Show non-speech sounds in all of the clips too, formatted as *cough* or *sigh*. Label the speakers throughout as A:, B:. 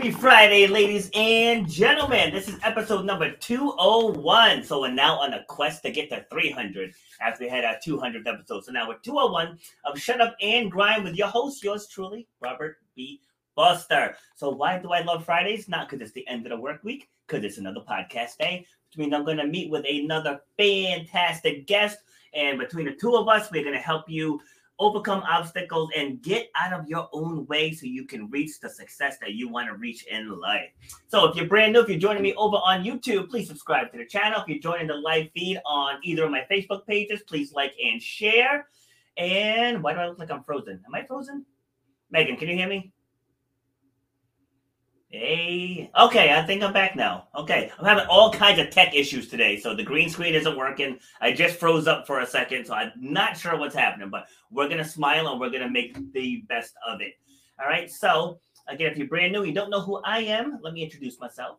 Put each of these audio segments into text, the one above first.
A: Happy Friday, ladies and gentlemen. This is episode number 201. So we're now on a quest to get to 300 after we had our 200th episode. So now we're 201 of Shut Up and Grind with your host, yours truly, Robert B. Foster. So why do I love Fridays? Not because it's the end of the work week, because it's another podcast day, which means I'm going to meet with another fantastic guest. And between the two of us, we're going to help you overcome obstacles, and get out of your own way so you can reach the success that you want to reach in life. So, if you're brand new, if you're joining me over on YouTube, please subscribe to the channel. If you're joining the live feed on either of my Facebook pages, please like and share. And why do I look like I'm frozen? Am I frozen? Megan, can you hear me? Hey, okay, I think I'm back now. Okay, I'm having all kinds of tech issues today. So the green screen isn't working. I just froze up for a second, so I'm not sure what's happening, but we're going to smile and we're going to make the best of it. All right, so again, if you're brand new, you don't know who I am, let me introduce myself.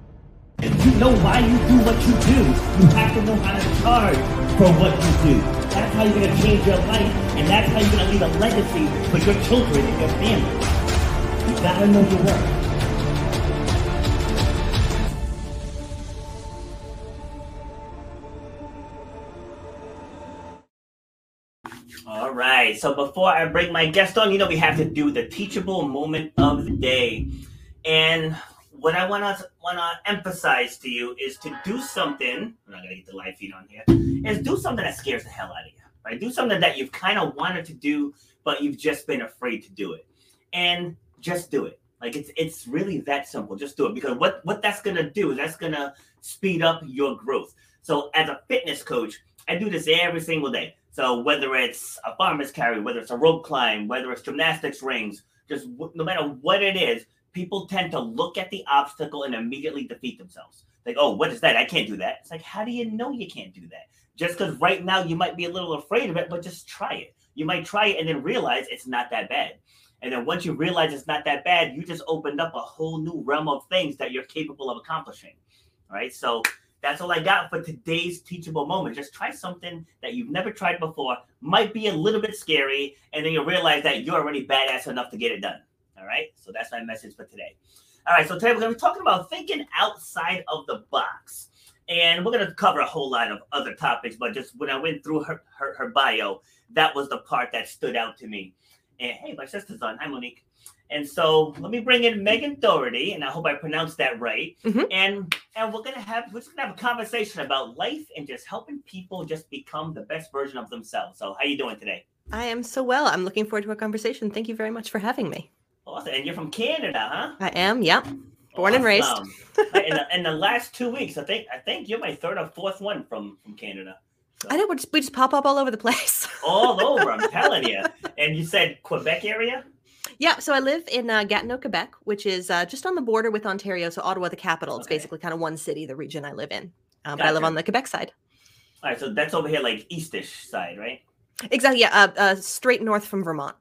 A: If you know why you do what you do, you have to know how to charge for what you do. That's how you're going to change your life, and that's how you're going to leave a legacy for your children and your family. You got to know your worth. All right. So before I bring my guest on, you know we have to do the teachable moment of the day, and what I want to want to emphasize to you is to do something. I'm not gonna get the live feed on here. Is do something that scares the hell out of you, right? Do something that you've kind of wanted to do, but you've just been afraid to do it, and just do it. Like it's it's really that simple. Just do it because what what that's gonna do is that's gonna speed up your growth. So as a fitness coach, I do this every single day. So whether it's a farmer's carry, whether it's a rope climb, whether it's gymnastics rings, just no matter what it is, people tend to look at the obstacle and immediately defeat themselves. Like, oh, what is that? I can't do that. It's like, how do you know you can't do that? Just because right now you might be a little afraid of it, but just try it. You might try it and then realize it's not that bad. And then once you realize it's not that bad, you just opened up a whole new realm of things that you're capable of accomplishing. All right. So that's all I got for today's teachable moment. Just try something that you've never tried before, might be a little bit scary, and then you realize that you're already badass enough to get it done. All right. So that's my message for today. All right. So today we're going to be talking about thinking outside of the box. And we're going to cover a whole lot of other topics, but just when I went through her, her, her bio, that was the part that stood out to me. And hey, my sister's on. Hi, Monique. And so let me bring in Megan Doherty, and I hope I pronounced that right. Mm-hmm. And and we're gonna have we're just gonna have a conversation about life and just helping people just become the best version of themselves. So how you doing today?
B: I am so well. I'm looking forward to our conversation. Thank you very much for having me.
A: Awesome. And you're from Canada, huh?
B: I am, yep. Born and raised.
A: In, the, in the last two weeks, I think I think you're my third or fourth one from from Canada. So,
B: I know we just, we just pop up all over the place. *laughs*
A: all over, I'm telling you. And you said Quebec area?
B: Yeah, so I live in uh, Gatineau, Quebec, which is uh, just on the border with Ontario. So Ottawa, the capital. It's
A: Okay.
B: basically kind of one city, the region I live in. Um, but I live on the Quebec side.
A: All right, so that's over here, like eastish side, right?
B: Exactly. Yeah, uh, uh, straight north from Vermont.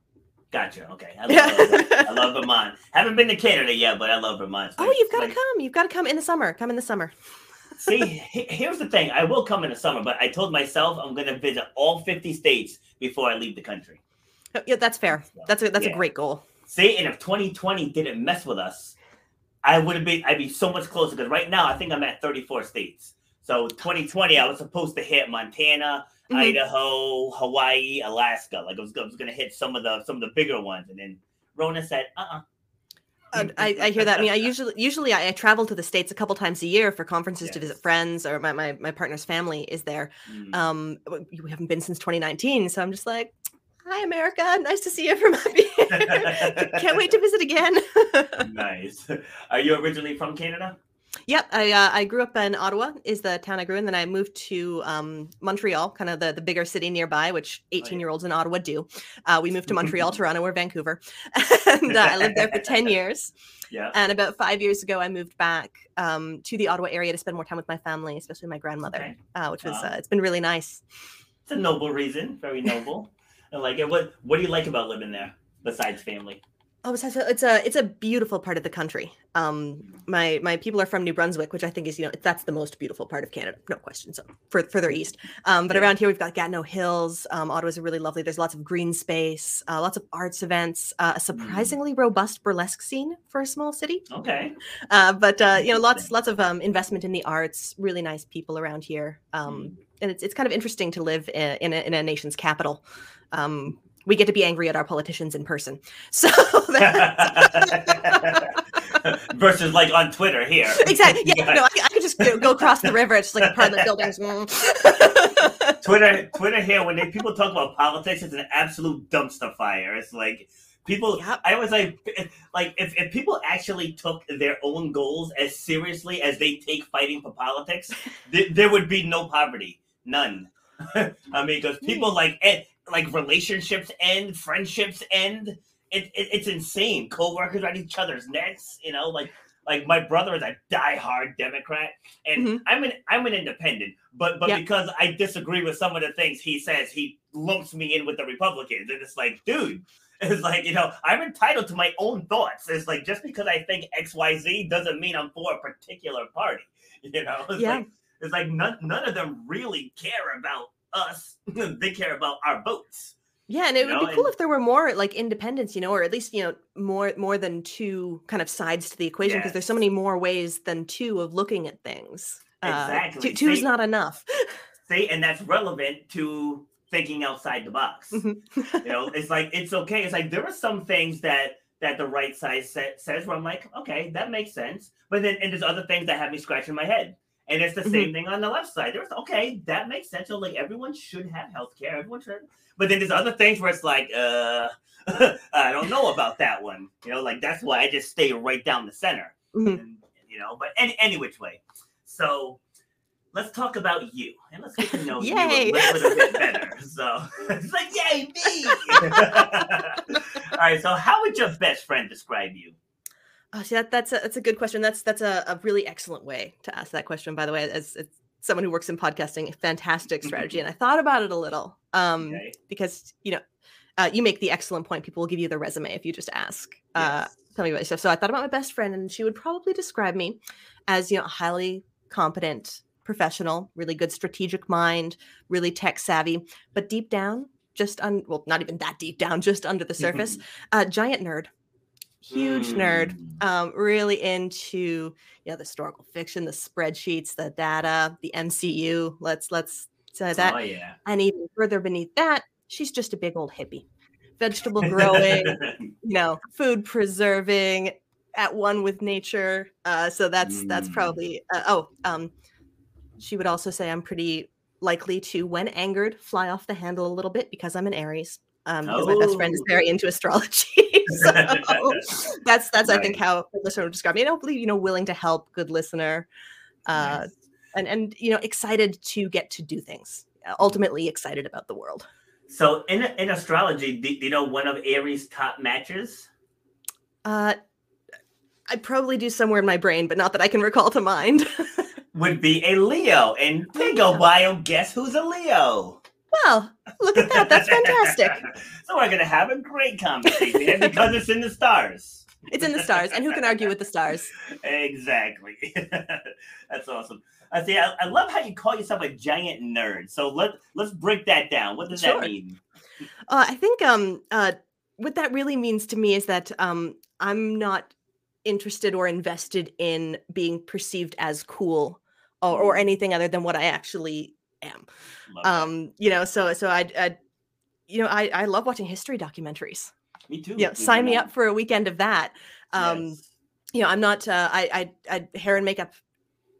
A: Gotcha. Okay, I love, I love *laughs* Vermont. Haven't been to Canada yet, but I love Vermont.
B: Oh, you've got to
A: like-
B: come. You've got to come in the summer. Come in the summer. *laughs*
A: See, here's the thing. I will come in the summer, but I told myself I'm going to visit all 50 states before I leave the country.
B: Oh, Yeah, that's fair. That's a that's
A: Yeah.
B: a great goal.
A: See, and if 2020 didn't mess with us, I would have been. I'd be so much closer because right now I think I'm at 34 states. So 2020, I was supposed to hit Montana,
B: Mhm.
A: Idaho, Hawaii, Alaska. Like I was, I was going to hit some of the some of the bigger ones, and then Rona said, "Uh,
B: Uh, I, I hear that. I mean, I usually usually I, I travel to the states a couple times a year for conferences to visit friends, or my, my my partner's family is there.
A: uh
B: Um, we haven't been since 2019, so I'm just like, hi America, nice to see you from up here. *laughs* Can't wait to *laughs* visit again. *laughs*
A: nice. Are you originally from Canada?
B: Yep, I uh, I grew up in Ottawa, is the town I grew in. Then I moved to um, Montreal, kind of the, the bigger city nearby, which 18 year olds in Ottawa do. Uh, we moved to Montreal, *laughs* Toronto, or Vancouver, *laughs* and uh, I lived there for 10 years.
A: Yeah.
B: And about five years ago, I moved back um, to the Ottawa area to spend more time with my family, especially my grandmother,
A: Okay.
B: uh, which was
A: Wow.
B: uh, it's been really nice.
A: It's a noble reason. Very noble. I like it. What What do you like about living there besides family?
B: Oh, it's a it's a it's a beautiful part of the country. Um, my my people are from New Brunswick, which I think is you know that's the most beautiful part of Canada, no question. So for, further east, um, but
A: Yeah.
B: around here we've got Gatineau Hills. Um, Ottawa's really lovely. There's lots of green space, uh, lots of arts events, uh, a surprisingly robust burlesque scene for a small city.
A: Okay.
B: Uh, but uh, you know, lots lots of um, investment in the arts. Really nice people around here, um, and it's it's kind of interesting to live in, in, a, in a nation's capital. Um, we get to be angry at our politicians in person, *laughs* so *laughs*
A: Versus like on Twitter here. *laughs*
B: exactly. Yeah, no, I, I could just go, go across the river. It's just like apartment buildings. Mm.
A: Twitter, Twitter here. When they, people talk about politics, it's an absolute dumpster fire. It's like people.
B: Yep.
A: I was like, like if, if people actually took their own goals as seriously as they take fighting for politics, th- there would be no poverty, none. I mean, because people like eh, like relationships end, friendships end. It, it, it's insane. Co-workers at each other's necks. You know, like like my brother is a diehard Democrat, and
B: Mhm.
A: I'm an I'm an independent. But but
B: Yep.
A: because I disagree with some of the things he says, he lumps me in with the Republicans, and it's like, dude. *laughs* It's like, you know, I'm entitled to my own thoughts. It's like just because I think XYZ doesn't mean I'm for a particular party. *laughs* You know? It's
B: Yeah.
A: like it's like none none of them really care about us. *laughs* they care about our votes.
B: Yeah, and it
A: You
B: would
A: know,
B: be cool
A: and-
B: if there were more like independents, you know, or at least you know more more than two kind of sides to the equation because there's so many more ways than two of looking at things. Uh,
A: Exactly.
B: two, two is not enough. *laughs*
A: See, and that's relevant to thinking outside the box.
B: Mhm.
A: you know, it's like it's okay. It's like there are some things that that the right side sa- says where I'm like, okay, that makes sense. But then and there's other things that have me scratching my head. And it's the
B: Mm-hmm.
A: same thing on the left side. There's okay, that makes sense. So like everyone should have health care. Everyone should. But then there's other things where it's like, uh, *laughs* I don't know about that one. You know, like that's why I just stay right down the center.
B: Mhm.
A: And, you know, but any any which way. So let's talk about you and let's get to know *laughs* you a little bit *laughs* better. So it's like, yay, me. All right. So how would your best friend describe you?
B: Oh, see, that, that's a that's a good question. That's that's a, a really excellent way to ask that question. By the way, as, as someone who works in podcasting, fantastic strategy. *laughs* and I thought about it a little um,
A: Okay.
B: because you know uh, you make the excellent point. People will give you the resume if you just ask. Uh, tell me about yourself. So I thought about my best friend, and she would probably describe me as you know highly competent professional, really good strategic mind, really tech savvy, but deep down, just un well, not even that deep down, just under the surface, *laughs* uh, giant nerd, huge nerd
A: Mm.
B: um, really into you know the historical fiction, the spreadsheets, the data, the MCU. Let's let's say that,
A: Oh yeah.
B: and even further beneath that, she's just a big old hippie, vegetable growing, *laughs* you know, food preserving, at one with nature. Uh, so that's that's
A: Mm.
B: probably uh, oh. Um, she would also say I'm pretty likely to, when angered, fly off the handle a little bit because I'm an Aries. Um, because my best friend is
A: Oh.
B: very into astrology. *laughs* so *laughs* that's that's I think how a listener would describe me. And hopefully, you know, willing to help, good listener, uh,
A: Nice.
B: and and you know, excited to get to do things. Ultimately, excited about the world.
A: So in in astrology, do, do you know one of Aries' top matches?
B: Uh, I probably do somewhere in my brain, but not that I can recall to mind. *laughs*
A: Would be a Leo, and there you go,
B: Leo.
A: bio. Guess who's a Leo?
B: Well, look at that. That's fantastic. *laughs*
A: so we're gonna have a great conversation because it's in the stars.
B: It's in the stars, and who can argue with the stars?
A: Exactly. *laughs* That's awesome. I see. I, I love how you call yourself a giant nerd. So let let's break that down. What does
B: Sure.
A: that mean?
B: Uh, I think um, uh, what that really means to me is that um, I'm not interested or invested in being perceived as cool or, or
A: Mm.
B: anything other than what I actually am.
A: Love that.
B: Um, you know, so so I, I you know, I, I love watching history documentaries.
A: me too.
B: You know, sign me up for a weekend of that. Um,
A: Yes.
B: you know, I'm not. Uh, I, I, I hair and makeup.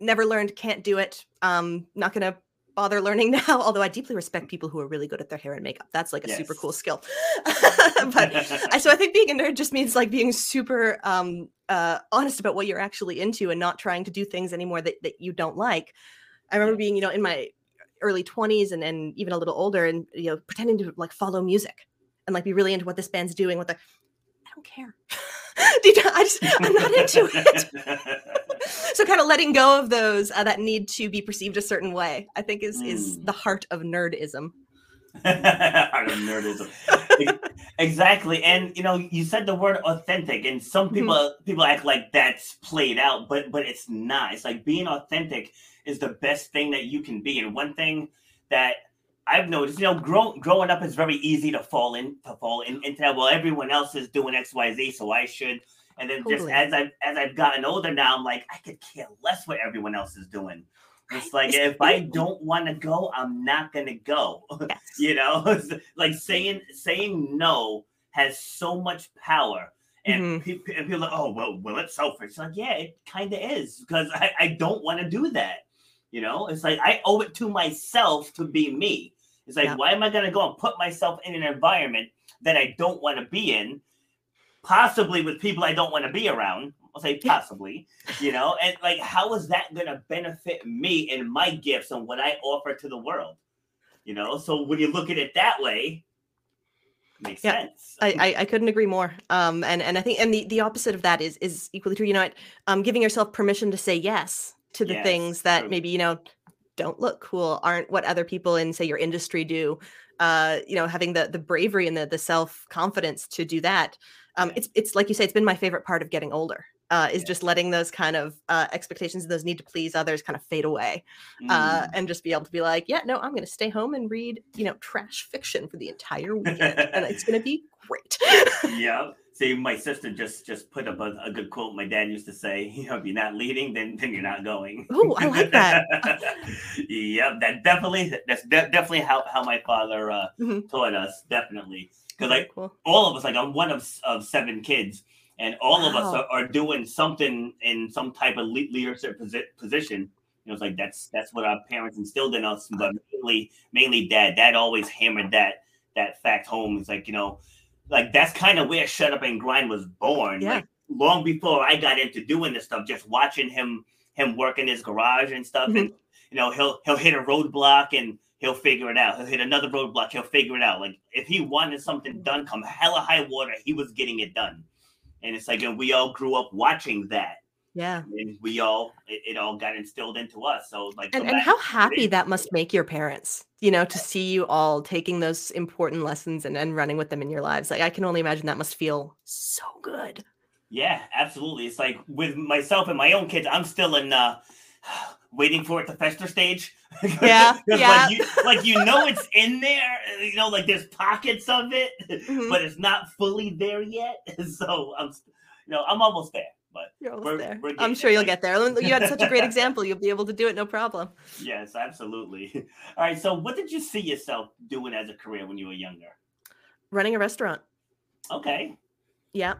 B: Never learned. Can't do it. Um, not gonna bother learning *laughs* now. Although I deeply respect people who are really good at their hair and makeup. That's like a super cool skill. *laughs* but I, so I *laughs* think being a nerd just means like being super um, uh, honest about what you're actually into and not trying to do things anymore that, that you don't like. I remember being, you know, in my early 20s and, and even a little older and, you know, pretending to like follow music and like be really into what this band's doing. What the, I don't care. *laughs* I just, I'm not into it. *laughs* So kind of letting go of those uh, that need to be perceived a certain way, I think is is
A: Mm.
B: the heart of nerdism. *laughs*
A: Heart of nerdism. Exactly. And you know, you said the word authentic, and some
B: Mhm.
A: people people act like that's played out, but but it's not. It's like being authentic is the best thing that you can be. And one thing that I've noticed, you know, grow, growing up is very easy to fall in to fall in, into that. Well, everyone else is doing X, Y, Z, so I should. And then just as I've as I've gotten older now, I'm like, I could care less what everyone else is doing. It's like if I don't want to go, I'm not gonna go.
B: Yes. *laughs*
A: you know *laughs* like saying saying no has so much power and,
B: Mhm.
A: pe- and people are like oh well well it's selfish like yeah it kind of is because I, I don't want to do that you know? It's like i owe it to myself to be me. It's like
B: Yeah.
A: why am i going to go and put myself in an environment that i don't want to be in possibly with people i don't want to be around? I'll say possibly you know? And like how is that going to benefit me and my gifts and what i offer to the world? You know? So when you look at it that way makes
B: Yeah,
A: sense.
B: I, I, I couldn't agree more. Um, and and I think and the, the opposite of that is is equally true. You know, what? um, giving yourself permission to say yes to the
A: Yes,
B: things that maybe you know don't look cool, aren't what other people in say your industry do. Uh, you know, having the the bravery and the the self confidence to do that. Um, it's it's like you say, it's been my favorite part of getting older. Uh, is
A: Yeah.
B: just letting those kind of uh, expectations and those need to please others kind of fade away, uh,
A: Mm.
B: and just be able to be like, yeah, no, I'm going to stay home and read, you know, trash fiction for the entire weekend, and it's going to be great. *laughs*
A: yeah see my sister just just put up a, a good quote my dad used to say *laughs* you know if you're not leading then then you're not going
B: Oh, I like that. *laughs*
A: yep that definitely that's de- definitely how, how my father uh
B: Mhm.
A: taught us definitely because like
B: cool.
A: all of us like i'm one of, of seven kids and all of us are, are doing something in some type of le- leadership posi- position you know it's like that's that's what our parents instilled in us but mainly mainly dad dad always hammered that that fact home it's like you know like that's kind of where shut up and grind was born.
B: Yeah.
A: like long before i got into doing this stuff just watching him him work in his garage and stuff and mm-hmm. you know he'll he'll hit a roadblock and he'll figure it out. He'll hit another roadblock he'll figure it out. Like if he wanted something done come hella high water he was getting it done. And it's like and we all grew up watching that
B: Yeah.
A: and we all it, it all got instilled into us so like
B: And, and how happy that must make your parents, you know, to see you all taking those important lessons and, and running with them in your lives. Like, I can only imagine that must feel so good.
A: Yeah, absolutely. It's like with myself and my own kids, I'm still in uh *sighs* waiting for it to fester stage. *laughs*
B: Yeah, yeah.
A: Like you, like you know it's in there. You know, like there's pockets of it,
B: Mhm.
A: but it's not fully there yet. *laughs* So I'm, you know, I'm almost there. But
B: You're almost
A: we're-
B: there.
A: we're
B: I'm sure you'll get there. You had such a great *laughs* example. You'll be able to do it, no problem.
A: yes, absolutely. *laughs* All right. So, what did you see yourself doing as a career when you were younger?
B: Running a restaurant.
A: Okay.
B: Yeah.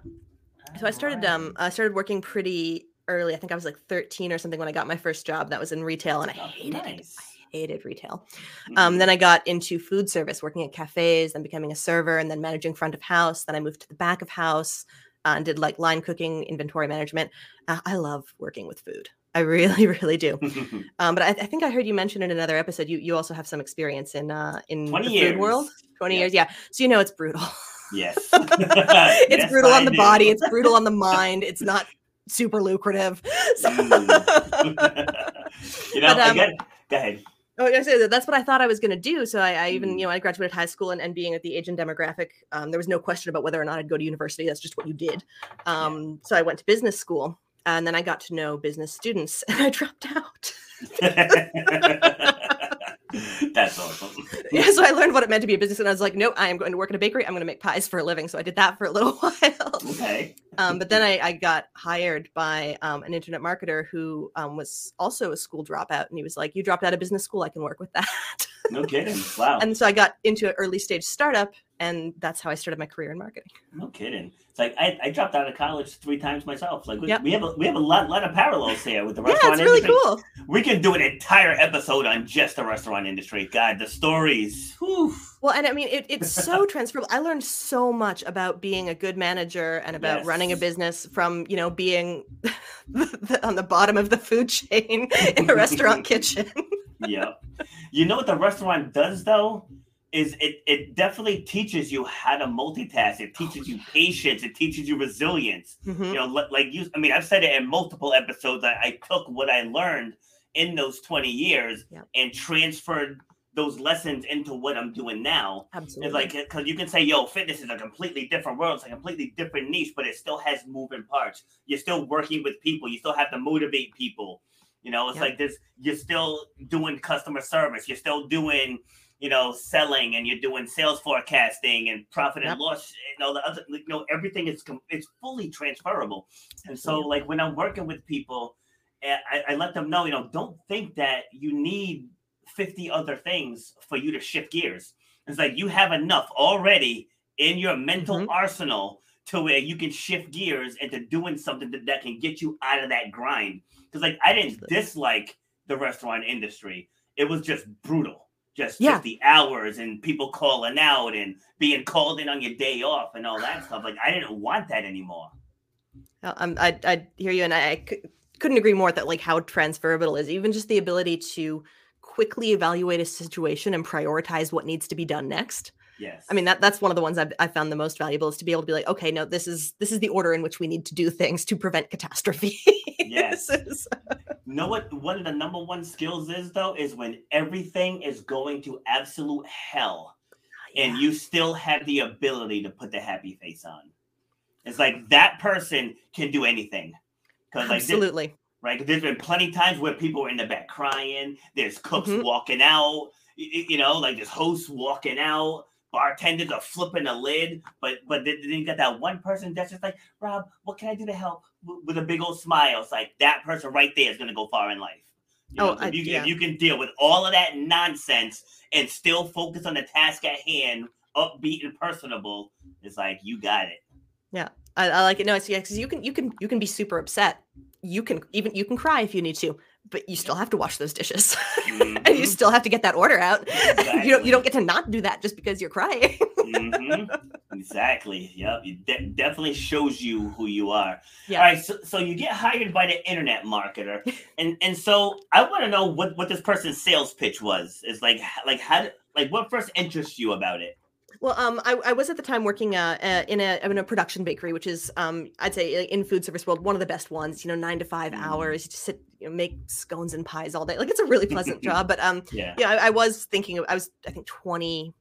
B: So I started um I started working pretty early. I think I was like 13 or something when I got my first job. That was in retail and I
A: Oh,
B: hated it. I hated retail. Um,
A: Mhm.
B: then I got into food service, working at cafes, then becoming a server, and then managing front of house. Then I moved to the back of house uh, and did like line cooking, inventory management. Uh, I love working with food. I really, *laughs* really do. *laughs* Um, but I, I think I heard you mention in another episode you you also have some experience in uh, in
A: 20
B: the
A: years.
B: food world. Twenty
A: Yep.
B: years, yeah. So you know it's brutal.
A: yes. *laughs*
B: it's
A: Yes,
B: brutal on the
A: do.
B: body. It's brutal on the mind. It's not super lucrative. So-
A: Mm. you know,
B: But, um,
A: again, go ahead.
B: Oh, I say that's what I thought I was going to do. So I, I even,
A: Mm.
B: you know, I graduated high school and, and being at the Asian demographic, um, there was no question about whether or not I'd go to university. That's just what you did. Um, So I went to business school, and then I got to know business students, *laughs* and I dropped out. *laughs* *laughs* *laughs*
A: That's awesome. *laughs*
B: yeah, so I learned what it meant to be a business, and I was like, nope, I am going to work in a bakery. I'm going to make pies for a living. So I did that for a little *laughs* while.
A: Okay.
B: Um, but then I, I got hired by um, an internet marketer who um, was also a school dropout, and he was like, "You dropped out of business school. I can work with that."
A: No kidding. Wow.
B: and so I got into an early stage startup, and that's how I started my career in marketing.
A: No kidding. It's like I, I dropped out of college three times myself. Like we,
B: Yep.
A: we have a we have a lot lot of parallels here with the restaurant.
B: Yeah, it's really
A: industry.
B: cool.
A: We can do an entire episode on just the restaurant industry. God, the stories. Whew.
B: Well, and I mean, it, it's so *laughs* transferable. I learned so much about being a good manager and about running a business from, you know, being *laughs* on the bottom of the food chain *laughs* in a restaurant kitchen.
A: Yep. You know what the restaurant does though? Is it it definitely teaches you how to multitask. It teaches you patience. It teaches you resilience.
B: Mhm.
A: You know, like you. I mean, I've said it in multiple episodes. I, I took what I learned in those twenty years
B: Yep.
A: and transferred those lessons into what I'm doing now.
B: Absolutely.
A: It's like because uh, you can say, "Yo, fitness is a completely different world. It's a completely different niche, but it still has moving parts. You're still working with people. You still have to motivate people. You know, it's
B: Yeah.
A: like this. You're still doing customer service. You're still doing, you know, selling, and you're doing sales forecasting and profit
B: Yep.
A: and loss. And all the other, you know, everything is it's fully transferable. And so, like when I'm working with people, I, I let them know, you know, don't think that you need 50 other things for you to shift gears. It's like you have enough already in your mental
B: Mhm.
A: arsenal to where you can shift gears into doing something that, that can get you out of that grind. Because like I didn't dislike the restaurant industry. It was just brutal. Just,
B: Yeah.
A: just the hours and people calling out and being called in on your day off and all that stuff. Like I didn't want that anymore.
B: Uh, um, I, I hear you, and I, I couldn't agree more that like how transferable is Even just the ability to quickly evaluate a situation and prioritize what needs to be done next.
A: Yes.
B: I mean that that's one of the ones I've, I found the most valuable is to be able to be like, okay, no, this is this is the order in which we need to do things to prevent catastrophe. *laughs*
A: Yes.
B: Is-
A: You know what one of the number one skills is though is when everything is going to absolute hell ah,
B: and
A: you still have the ability to put the happy face on. It's like that person can do anything. Because like
B: absolutely.
A: right? 'Cause there's been plenty of times where people are in the back crying. There's cooks
B: Mhm.
A: walking out. You know, like there's hosts walking out. Bartenders are flipping a lid, but but then you got that one person that's just like, Rob, what can I do to help? With a big old smile. It's like that person right there is gonna go far in life. You know,
B: Oh, I-
A: if, you,
B: yeah.
A: if you can deal with all of that nonsense and still focus on the task at hand, upbeat and personable, it's like you got it.
B: I, I like it. No, it's yeah, because you can you can you can be super upset. You can even you can cry if you need to, but you still have to wash those dishes, *laughs* and you
A: Mhm.
B: still have to get that order out. *laughs* you don't you don't get to not do that just because you're crying.
A: hmm Exactly. Yep. It de- definitely shows you who you are.
B: Yeah.
A: All right. So, so you get hired by the internet marketer, and and so I want to know what what this person's sales pitch was. Is like like how like what first interests you about it?
B: Well, um, I, I was at the time working uh, uh, in a in a production bakery, which is um, I'd say uh, in food service world one of the best ones. You know, nine to five
A: Mm.
B: hours, you just sit, you know, make scones and pies all day. Like it's a really pleasant *laughs* job. But um,
A: Yeah.
B: yeah, I, I was thinking, I was I think 20,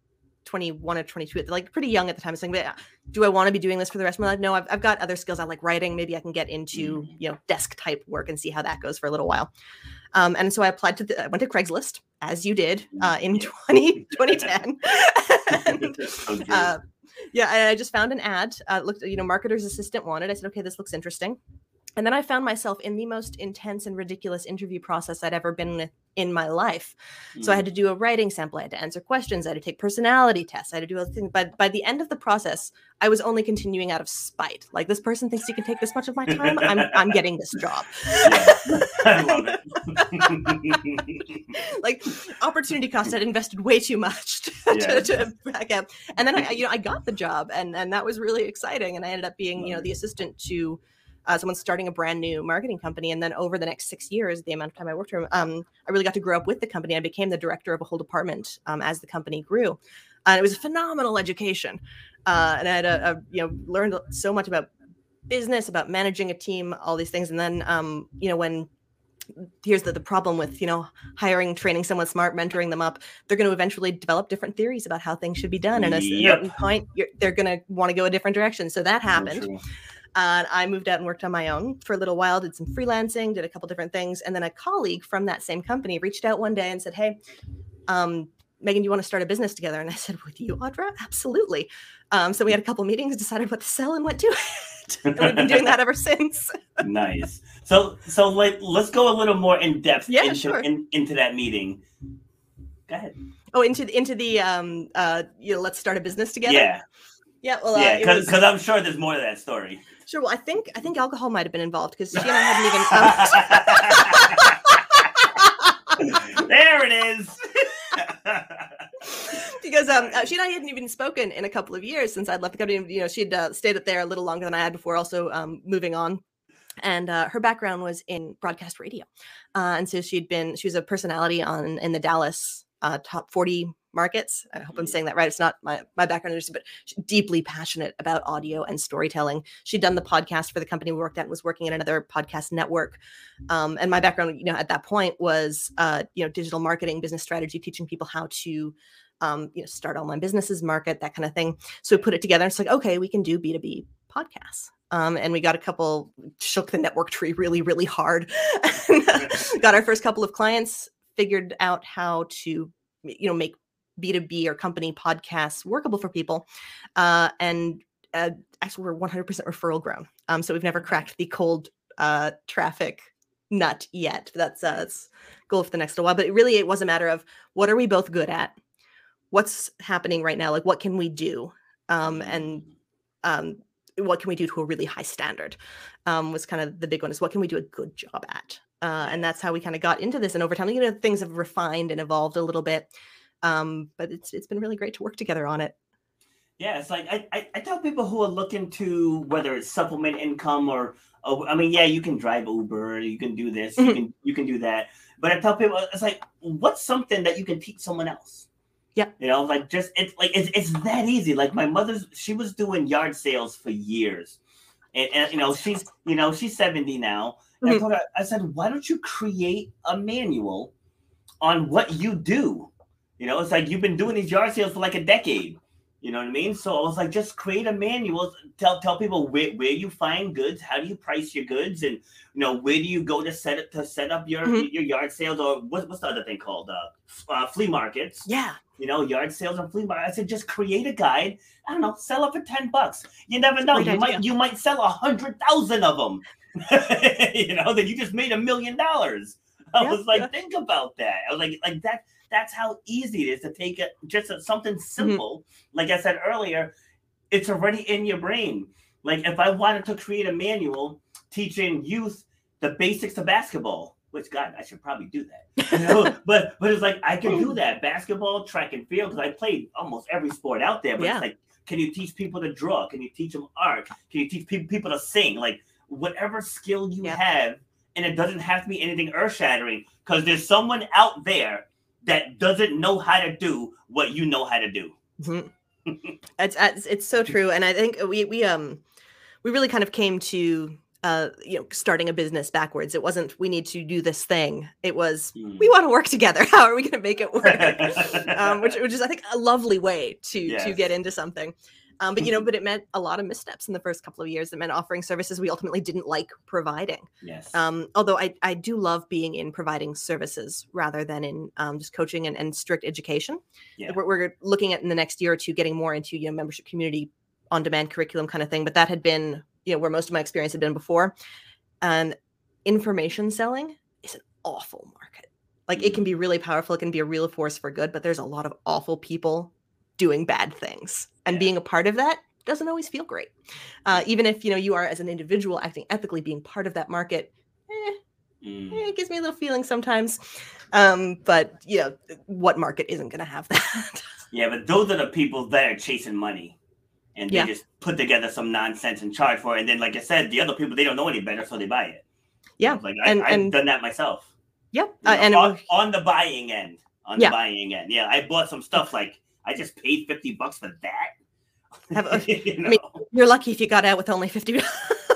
B: 21 or twenty two, like pretty young at the time. I was thinking, do I want to be doing this for the rest of my life? No, I've I've got other skills. I like writing. Maybe I can get into
A: Mm.
B: you know desk type work and see how that goes for a little while. Um, and so I applied to the, I went to Craigslist as you did uh, in
A: Yeah. *laughs*
B: 20, 2010. *laughs* and, uh, yeah, I, I just found an ad. Uh, looked, you know, marketer's assistant wanted. I said, okay, this looks interesting. And then I found myself in the most intense and ridiculous interview process I'd ever been with in my life. So I had mm. to do a writing sample. I had to answer questions. I had to take personality tests. I had to do other things. But by the end of the process, I was only continuing out of spite. Like this person thinks he can take this much of my time. I'm I'm getting this job.
A: Yeah. *laughs* I love it. *laughs*
B: like opportunity cost. I'd invested way too much *laughs* to,
A: Yeah.
B: to, to back up, and then I, you know, I got the job, and and that was really exciting. And I ended up being, you know, the assistant to uh, someone starting a brand new marketing company. And then over the next six years, the amount of time I worked for, 'em, um, I really got to grow up with the company. I became the director of a whole department um, as the company grew, and it was a phenomenal education. Uh, and I had a, a you know learned so much about business, about managing a team, all these things. And then um, you know when here's the, the problem with you know hiring training someone smart mentoring them up they're going to eventually develop different theories about how things should be done and at a certain point you're, they're going to want to go a different direction so that happened. And I moved out and worked on my own for a little while, did some freelancing, did a couple different things. And then a colleague from that same company reached out one day and said, Hey, um, Megan, do you want to start a business together? And I said, With you, Audra? Absolutely. Um, so we had a couple meetings, decided what to sell and went to it. *laughs* and we've been doing that ever since. *laughs*
A: nice. So so like let's go a little more in depth
B: Yeah,
A: into
B: sure.
A: in, into that meeting. Go ahead.
B: Oh, into the into the um uh you know, let's start a business together.
A: Yeah,
B: Yeah. Well uh,
A: yeah,
B: it was-
A: because I'm sure there's more to that story.
B: Sure. Well, I think I think alcohol might have been involved because she and I hadn't even *laughs* um,
A: there it is. *laughs*
B: because um, uh, she and I hadn't even spoken in a couple of years since I'd left the company. You know, she'd uh, stayed up there a little longer than I had before, also um, moving on. And uh, her background was in broadcast radio, uh, and so she'd been she was a personality on in the Dallas uh, top forty markets. I hope I'm saying that right. It's not my my background, but deeply passionate about audio and storytelling. She'd done the podcast for the company we worked at, and was working at another podcast network. Um, and my background, you know, at that point was uh, you know digital marketing, business strategy, teaching people how to um, you know, start online businesses, market, that kind of thing. So we put it together. And It's like, okay, we can do B2B podcasts. Um, and we got a couple, shook the network tree really, really hard. *laughs* got our first couple of clients, figured out how to, you know, make B2B or company podcasts workable for people. Uh, and uh, actually, we're 100% referral grown. Um, so we've never cracked the cold uh, traffic nut yet. That's uh, that's goal for the next little while. But it really, it was a matter of what are we both good at? what's happening right now like what can we do um and um what can we do to a really high standard um was kind of the big one is what can we do a good job at uh and that's how we kind of got into this and over time you know things have refined and evolved a little bit um but it's it's been really great to work together on it
A: Yeah, it's like I, I, I tell people who are looking to whether it's supplement income or oh, I mean, yeah, you can drive Uber, you can do this, you
B: Mhm.
A: can you can do that. But I tell people it's like, what's something that you can teach someone else?
B: Yeah.
A: You know, like just it's like it's it's that easy. Like my mother's she was doing yard sales for years. And, and you know, she's you know, she's 70 now. And I told her, I said, why don't you create a manual on what you do? You know, it's like you've been doing these yard sales for like a decade. You know what I mean? So I was like, just create a manual. Tell tell people where, where you find goods, how do you price your goods, and you know where do you go to set it to set up your
B: Mhm.
A: your yard sales or what, what's the other thing called uh, uh, flea markets?
B: yeah
A: You know, yard sales and flea markets. I said, just create a guide. I don't know, sell it for ten bucks. You never know. You
B: idea.
A: might you might sell a hundred thousand of them. *laughs* you know, then you just made a million dollars. I was like, think about that. I was like, like that. That's how easy it is to take it just a, something
B: Mm-hmm.
A: simple. Like I said earlier, it's already in your brain. Like if I wanted to create a manual teaching youth the basics of basketball, which God, I should probably do that. *laughs* You know? *laughs* but but it's like I can do that basketball, track and field because I played almost every sport out there. But
B: Yeah.
A: it's like, can you teach people to draw? Can you teach them art? Can you teach people people to sing? Like whatever skill you
B: Yeah.
A: have, and it doesn't have to be anything earth shattering because there's someone out there that doesn't know how to do what you know how to do.
B: Mhm. *laughs* it's, it's it's so true. And i think we we um we really kind of came to uh you know starting a business backwards. It wasn't we need to do this thing. It was
A: Hmm.
B: we want to work together. *laughs* How are we going to make it work? *laughs* Um which, which is i think a lovely way to to get into something um but you know but it meant a lot of missteps in the first couple of years it meant offering services we ultimately didn't like providing
A: yes.
B: um, although I, I do love being in providing services rather than in um, just coaching and, and strict education.
A: Yeah.
B: We're, we're looking at in the next year or two getting more into you know membership community on demand curriculum kind of thing. But that had been you know where most of my experience had been before. And information selling is an awful market. Like it can be really powerful. It can be a real force for good, but there's a lot of awful people doing bad things, and
A: Yeah.
B: being a part of that doesn't always feel great. Uh, even if you know you are as an individual acting ethically, being part of that market, eh,
A: Mm.
B: eh, it gives me a little feeling sometimes. Um, but you know, what market isn't going to have *laughs* that?
A: Yeah, but those are the people that are chasing money, and they
B: Yeah.
A: just put together some nonsense and charge for it. And then, like I said, the other people they don't know any better, so they buy it.
B: yeah,
A: Like I,
B: and-
A: I've done that myself.
B: yep.
A: You
B: Uh,
A: know,
B: and
A: on,
B: was-
A: on the buying end, on
B: Yeah.
A: the buying end, yeah, I bought some stuff like I just paid fifty bucks for that. *laughs* You know?
B: mean, you're lucky if you got out with only fifty.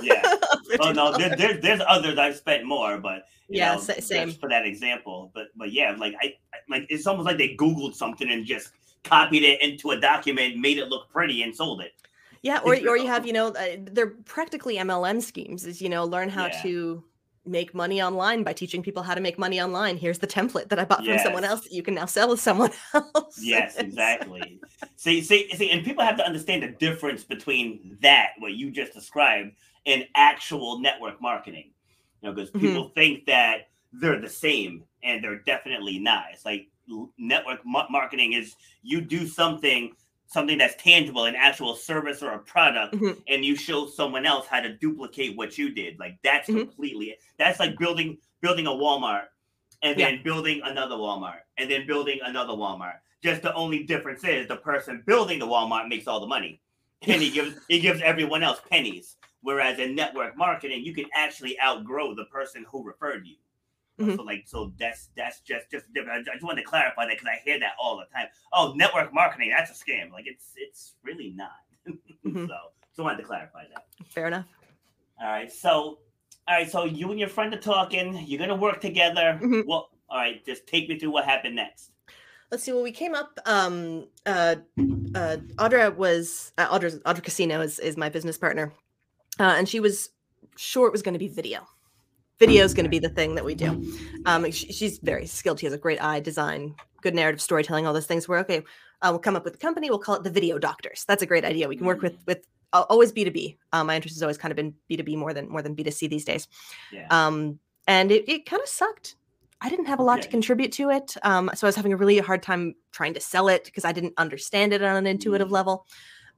A: yeah. *laughs* Oh no,
B: $50.
A: there, there, there's others I've spent more, but you
B: Yeah,
A: know,
B: same.
A: for that example. But but yeah, like I I- like it's almost like they Googled something and just copied it into a document, made it look pretty, and sold it.
B: Yeah, or or you have, you know, uh, they're practically MLM schemes. Is you know, learn how
A: Yeah.
B: to make money online by teaching people how to make money online. Here's the template that I bought from someone else that you can now sell to someone *laughs* else.
A: Yes, *laughs* exactly. see, see, see, and people have to understand the difference between that, what you just described, and actual network marketing. You know, because
B: Mhm.
A: people think that they're the same, and they're definitely not. It's like network ma- marketing is you do something, something that's tangible, an actual service or a product,
B: Mhm.
A: and you show someone else how to duplicate what you did. Like that's
B: Mhm.
A: completely. That's like building building a Walmart and
B: Yeah.
A: then building another Walmart and then building another Walmart. Just the only difference is the person building the Walmart makes all the money, *laughs* and he gives he gives everyone else pennies. Whereas in network marketing, you can actually outgrow the person who referred you.
B: Mhm.
A: So like so that's that's just just different. I just wanted to clarify that because I hear that all the time. Oh, network marketing, that's a scam. Like it's it's really not. *laughs*
B: Mhm.
A: So so I wanted to clarify that.
B: Fair enough.
A: All right. So, all right. So you and your friend are talking. You're gonna work together.
B: Mhm.
A: Well, all right. Just take me through what happened next.
B: Let's see. Well, we came up. Um, uh, uh, Audra was uh, Audra's, Audra Casino is is my business partner, uh, and she was sure it was going to be video. Video is going to be the thing that we do. Um, she, she's very skilled. She has a great eye, design, good narrative storytelling, all those things. We're okay. Uh, we'll come up with a company. We'll call it the Video Doctors. That's a great idea. We can work with with uh, always B two B. My interest has always kind of been B two B more than more than B two C these days.
A: Yeah.
B: Um, and it, it kind of sucked. I didn't have a lot to contribute to it. Um, so I was having a really hard time trying to sell it because I didn't understand it on an intuitive
A: Mm.
B: level.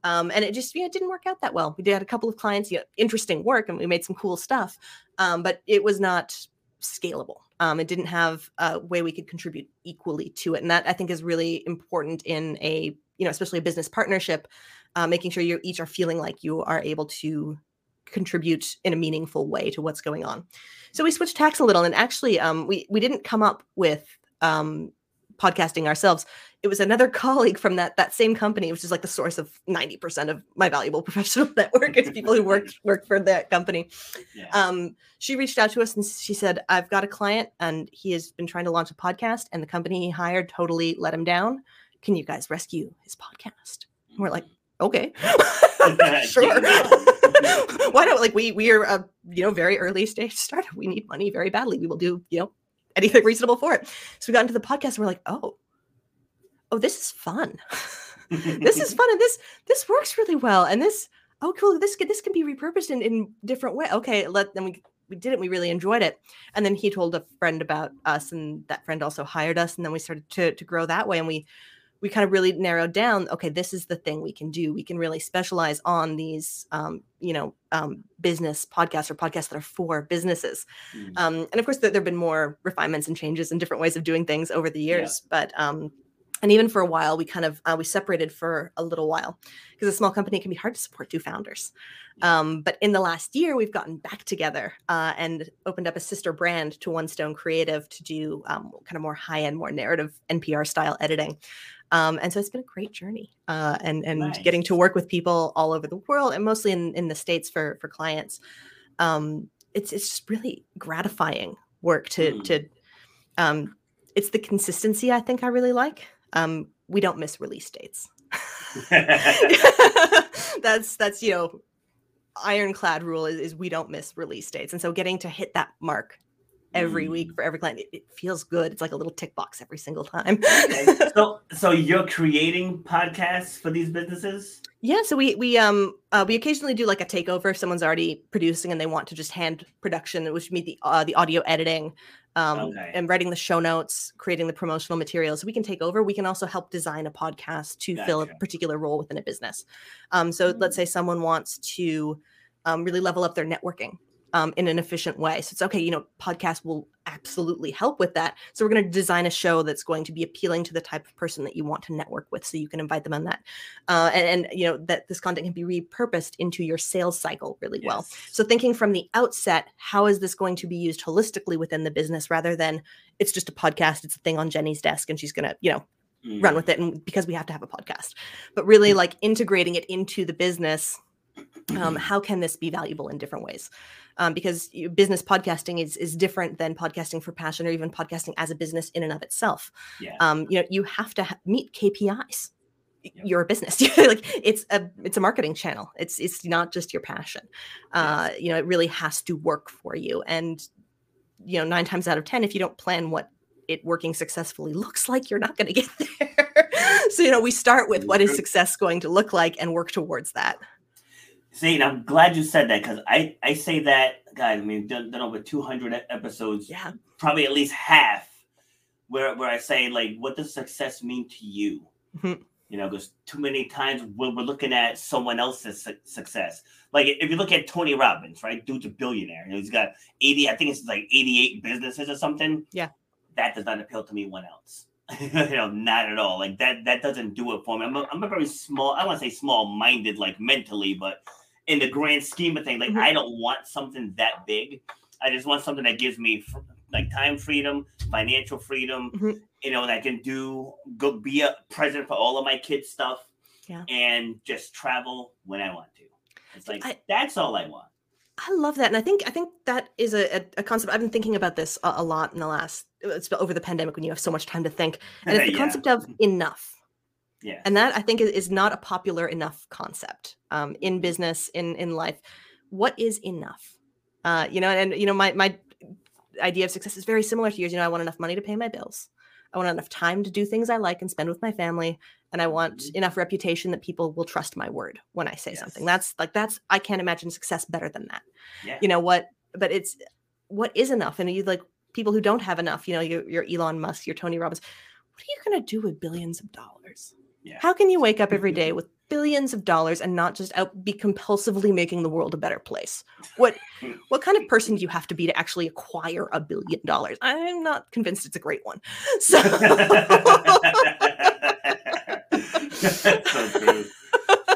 B: Um, and it just you know, didn't work out that well. We did a couple of clients, you know, interesting work, and we made some cool stuff, um, but it was not scalable. Um, it didn't have a way we could contribute equally to it, and that I think is really important in a you know, especially a business partnership, uh, making sure you each are feeling like you are able to contribute in a meaningful way to what's going on. So we switched tacks a little, and actually, um, we we didn't come up with um, podcasting ourselves. It was another *laughs* colleague from that that same company, which is like the source of ninety percent of my valuable *laughs* professional network. It's people who worked *laughs* worked for that company.
A: Yeah.
B: Um, she reached out to us and she said, "I've got a client, and he has been trying to launch a podcast, and the company he hired totally let him down. Can you guys rescue his podcast?" And we're like, "Okay, sure." Why don't like we we are a you know very early stage startup. We need money very badly. We will do you know anything *laughs* reasonable for it. So we got into the podcast and we're like, oh, oh, this is fun. *laughs* this is fun and this this works really well. And this oh cool. This can this can be repurposed in in different way. Okay, let then we we did it. We really enjoyed it. And then he told a friend about us, and that friend also hired us. And then we started to to grow that way. And we we kind of really narrowed down okay this is the thing we can do. We can really specialize on these um, you know um, business podcasts or podcasts that are for businesses.
A: Mm.
B: um, and of course there have been more refinements and changes and different ways of doing things over the
A: Yeah.
B: years but um, and even for a while we kind of uh, we separated for a little while because a small company can be hard to support two founders. Um, but in the last year we've gotten back together uh, and opened up a sister brand to one stone creative to do um, kind of more high end more narrative npr style editing um, and so it's been a great journey uh, and and getting to work with people all over the world and mostly in, in the states for for clients. Um, it's it's just really gratifying work to
A: Mm.
B: to um, it's the consistency i think i really like. Um, we don't miss release dates. *laughs* *laughs* That's that's you know ironclad rule is, is we don't miss release dates. And so getting to hit that mark every week for every client it, it feels good it's like a little tick box every single time
A: Okay, *laughs* so so you're creating podcasts for these businesses?
B: yeah so we we um uh, we occasionally do like a takeover if someone's already producing and they want to just hand production which mean the uh, the audio editing um
A: Okay.
B: and writing the show notes creating the promotional materials we can take over we can also help design a podcast to fill a particular role within a business um so let's
A: Mm.
B: say someone wants to um, really level up their networking um, in an efficient way. So it's okay, you know, podcast will absolutely help with that. So we're going to design a show that's going to be appealing to the type of person that you want to network with, so you can invite them on that, uh, and, and you know that this content can be repurposed into your sales cycle really well. So thinking from the outset, how is this going to be used holistically within the business rather than it's just a podcast, it's a thing on Jenny's desk and she's going to, you know,
A: Mm.
B: run with it and because we have to have a podcast. But really
A: Mm.
B: like integrating it into the business um, *clears throat* how can this be valuable in different ways? Um, because business podcasting is is different than podcasting for passion or even podcasting as a business in and of itself.
A: Yeah.
B: Um, you know, you have to ha- meet KPIs.
A: Yep.
B: You're a business. *laughs* like it's a it's a marketing channel. It's it's not just your passion. Uh, you know, it really has to work for you. And you know, nine times out of ten, if you don't plan what it working successfully looks like, you're not going to get *laughs* there. so you know, we start with what is success going to look like and work towards that.
A: See, and I'm glad you said that because I, I say that, guys. I mean, done, done over 200 e- episodes,
B: Yeah.
A: probably at least half, where where I say like, what does success mean to you?
B: Mhm.
A: You know, because too many times we're, we're looking at someone else's su- success. Like if you look at Tony Robbins, right? Dude's a billionaire. You know, he's got 80, I think it's like 88 businesses or something.
B: Yeah.
A: That does not appeal to me one ounce. *laughs* you know, not at all. Like that that doesn't do it for me. I'm a, I'm a very small, I want to say small minded, like mentally, but in the grand scheme of things, like
B: Mhm.
A: I don't want something that big. I just want something that gives me fr- like time freedom, financial freedom,
B: Mhm.
A: you know, I can do go be a present for all of my kids' stuff,
B: Yeah.
A: and just travel when I want to. It's like
B: I-
A: that's all I want.
B: I love that, and I think I think that is a, a, a concept. I've been thinking about this a, a lot in the last. It's over the pandemic when you have so much time to think, and it's *laughs* the
A: Yeah.
B: concept of enough.
A: Yeah.
B: and that I think is, is not a popular enough concept um, in business in in life. What is enough? Uh, you know, and you know, my my idea of success is very similar to yours. You know, I want enough money to pay my bills. I want enough time to do things I like and spend with my family, and I want
A: Mhm.
B: enough reputation that people will trust my word when I say something. That's like that's I can't imagine success better than that
A: Yeah.
B: you know what but it's what is enough and you like people who don't have enough you know your, your elon musk your tony robbins what are you going to do with billions of dollars
A: Yeah.
B: how can you wake up every day with billions of dollars and not just out be compulsively making the world a better place what *laughs* what kind of person do you have to be to actually acquire a billion dollars i'm not convinced it's a great one *laughs* so
A: so true.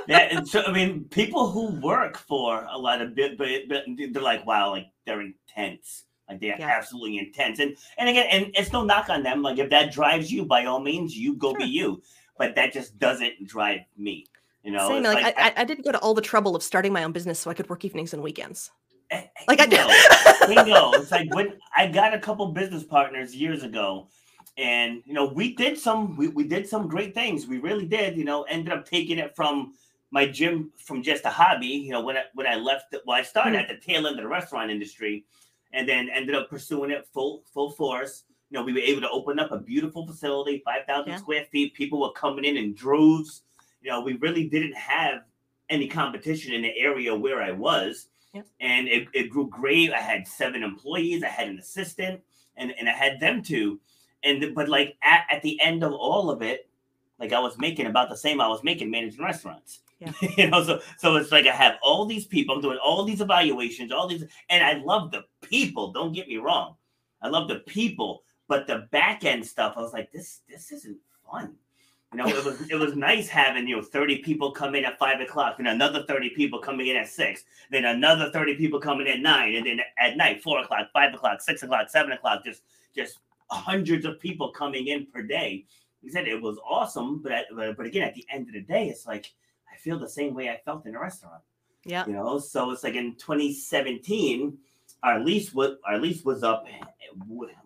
A: Yeah, so I mean, people who work for a lot of bit, but, but they're like, wow, like they're intense, like they're
B: Yeah.
A: absolutely intense. And and again, and it's no knock on them. Like if that drives you, by all means, you go be you. But that just doesn't drive me. You know,
B: same
A: It's
B: like, I, I, I didn't go to all the trouble of starting my own business so i could work evenings and weekends
A: Eh, eh,
B: like i did *laughs*
A: bingo. It's like when I got a couple business partners years ago, and you know, we did some we, we did some great things. We really did, you know, ended up taking it from my gym from just a hobby, you know, when I when I left well, I started
B: Mhm.
A: at the tail end of the restaurant industry and then ended up pursuing it full full force. You know, we were able to open up a beautiful facility, 5,000
B: Yeah.
A: square feet. People were coming in in droves. You know, we really didn't have any competition in the area where I was.
B: Yep.
A: And it, it grew great. I had seven employees, I had an assistant, and, and I had them too. And but like at, at the end of all of it, like I was making about the same I was making managing restaurants.
B: Yeah. *laughs*
A: you know, so so it's like I have all these people, I'm doing all these evaluations, all these, and I love the people. Don't get me wrong, I love the people, but the back end stuff, I was like, this this isn't fun. You know, it was it was nice having you know thirty people come in at five o'clock, and another thirty people coming in at six, then another thirty people coming in at nine, and then at night four o'clock, five o'clock, six o'clock, seven o'clock, just just hundreds of people coming in per day. He said it was awesome, but at, but but again, at the end of the day, it's like I feel the same way I felt in a restaurant.
B: yeah
A: You know, so it's like in 2017, our lease was our lease was up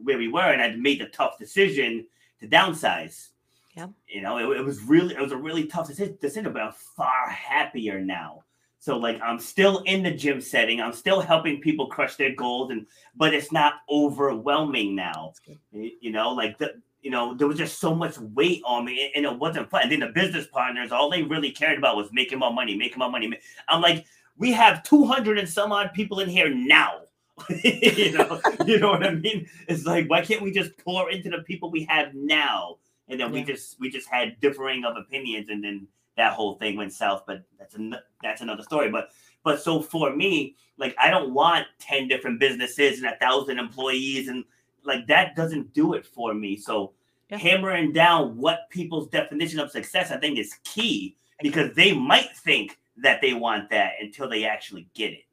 A: where we were, and I made the tough decision to downsize.
B: Yeah.
A: You know, it, it was really it was a really tough decision, but I'm far happier now. So like I'm still in the gym setting, I'm still helping people crush their goals, and but it's not overwhelming now.
B: That's good.
A: Y- You know, like the you know, there was just so much weight on me, and it wasn't fun. And then the business partners, all they really cared about was making more money, making more money. I'm like, we have 200 and some odd people in here now. *laughs* you know, you know what I mean? It's like, why can't we just pour into the people we have now? And then we just we just had differing of opinions, and then that whole thing went south. But that's an, that's another story. But But so for me, like I don't want 10 different businesses and a thousand employees and like that doesn't do it for me. So yeah. hammering down what people's definition of success I think is key because they might think that they want that until they actually get it.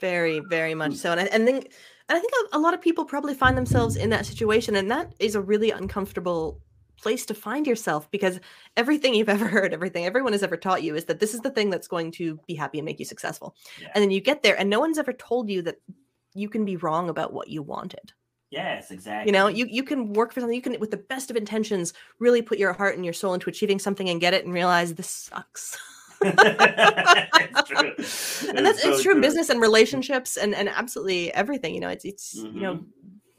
B: Very, very much mm. so. And I, and then and I think a, a lot of people probably find themselves in that situation, and that is a really uncomfortable place to find yourself because everything you've ever heard, everything everyone has ever taught you is that this is the thing that's going to be happy and make you successful. Yeah. And then you get there and no one's ever told you that you can be wrong about what you wanted.
A: Yes, exactly.
B: You know, you you can work for something. You can, with the best of intentions, really put your heart and your soul into achieving something and get it, and realize this sucks. *laughs* it's true. *laughs* And that's it's, so it's true, in business and relationships and and absolutely everything. You know, it's it's mm-hmm. you know, mm-hmm.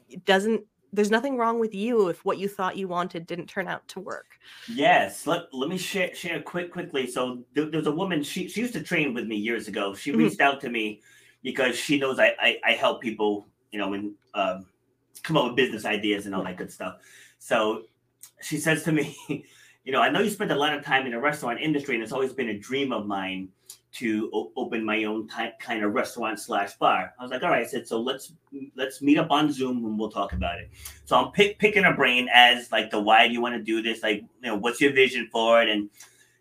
B: it doesn't. There's nothing wrong with you if what you thought you wanted didn't turn out to work.
A: Yes, let, let me share share quick quickly. So there, there's a woman. She she used to train with me years ago. She mm-hmm. reached out to me because she knows I I, I help people. You know, when um, come up with business ideas and all that good stuff. So she says to me, *laughs* you know, I know you spent a lot of time in the restaurant industry, and it's always been a dream of mine to o- open my own kind of restaurant slash bar. I was like, all right, I said, so let's let's meet up on Zoom and we'll talk about it. So I'm pick, picking a brain as like the why do you want to do this? Like, you know, what's your vision for it? And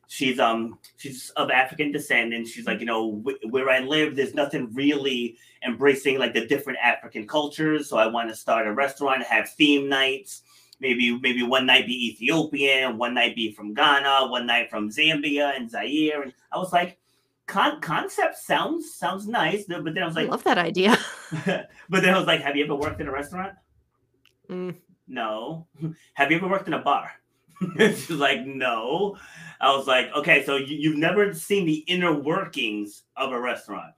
A: she's um she's of African descent, and she's like, you know, where I live, there's nothing really embracing like the different African cultures. So I want to start a restaurant, have theme nights maybe maybe one night be Ethiopian, one night be from Ghana, one night from Zambia and Zaire. And I was like, Con- concept sounds sounds nice, but then I was like,
B: I love that idea. *laughs* *laughs*
A: but then I was like, have you ever worked in a restaurant? Mm. No. *laughs* have you ever worked in a bar? She's like, no. I was like, okay, so you, you've never seen the inner workings of a restaurant.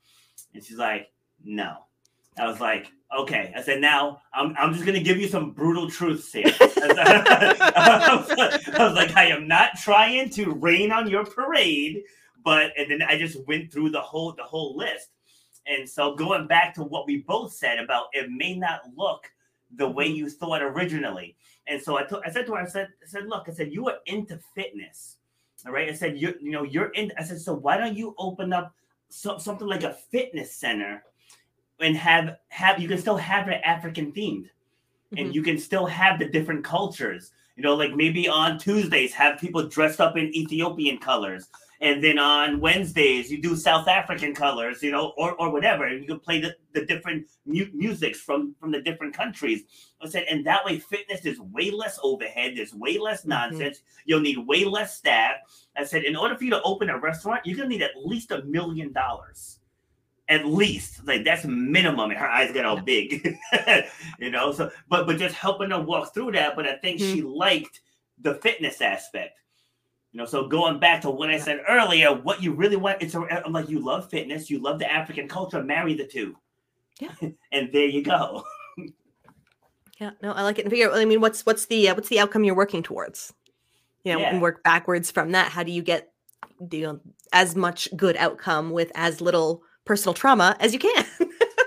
A: And she's like, no. I was like, okay. I said, now I'm, I'm just going to give you some brutal truths here. I was like, I am not trying to rain on your parade, but and then I just went through the whole the whole list. And so going back to what we both said about it may not look the way mm-hmm. you thought originally. And so I, t- I said to her, I said, I said, look, I said, you are into fitness. All right. I said, you you know, you're in, I said, so why don't you open up so, something like a fitness center and have have you can still have it African themed, mm-hmm. and you can still have the different cultures. You know, like maybe on Tuesdays have people dressed up in Ethiopian colors, and then on Wednesdays you do South African colors, you know, or, or whatever. And you can play the, the different mu- musics from from the different countries. I said, and that way fitness is way less overhead. There's way less mm-hmm. nonsense. Mm-hmm. You'll need way less staff. I said, in order for you to open a restaurant, you're gonna need at least a million dollars at least like that's minimum and her eyes get all big *laughs* you know so but but just helping her walk through that but i think mm-hmm. she liked the fitness aspect. You know so going back to what i said earlier what you really want it's a, i'm like you love fitness you love the african culture marry the two.
B: Yeah. *laughs*
A: And there you go.
B: Yeah no i like it. And figure i mean what's what's the uh, what's the outcome you're working towards? You know yeah. and work backwards from that. How do you get do you know, as much good outcome with as little personal trauma as you can.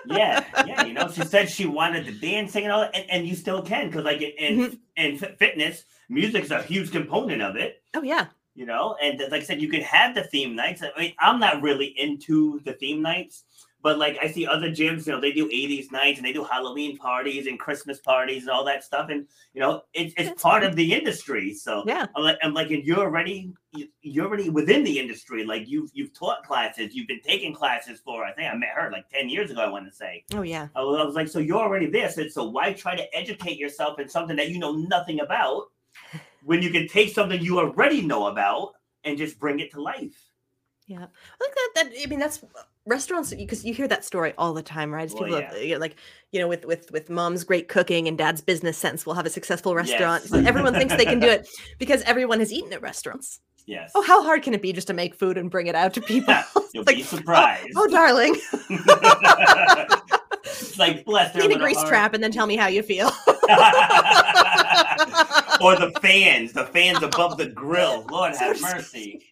A: yeah, *laughs* yeah. You know, she said she wanted the dancing and all that, and, and you still can because, like, in mm-hmm. in fitness, music's a huge component of it.
B: Oh yeah.
A: You know, and like I said, you could have the theme nights. I mean, I'm not really into the theme nights, but like I see other gyms, you know, they do 80s nights and they do Halloween parties and Christmas parties and all that stuff. And you know, it's it's part of the industry. So
B: yeah,
A: I'm like, I'm like, and you're already you're already within the industry. Like you've you've taught classes, you've been taking classes for. I think I met her like 10 years ago. I want to say.
B: Oh yeah.
A: I was, I was like, so you're already there. So, so why try to educate yourself in something that you know nothing about when you can take something you already know about and just bring it to life?
B: Yeah, I think that that I mean that's restaurants because you hear that story all the time, right? People well, yeah. have, like you know with with with mom's great cooking and dad's business sense, we'll have a successful restaurant. Yes. everyone thinks they can do it because everyone has eaten at restaurants.
A: Yes.
B: Oh, how hard can it be just to make food and bring it out to people? *laughs*
A: You'll like, be oh, surprised.
B: Oh, oh darling.
A: it's like bless
B: Clean a grease heart. trap and then tell me how you feel. *laughs*
A: or the fans, the fans above the grill. Lord *laughs* have mercy.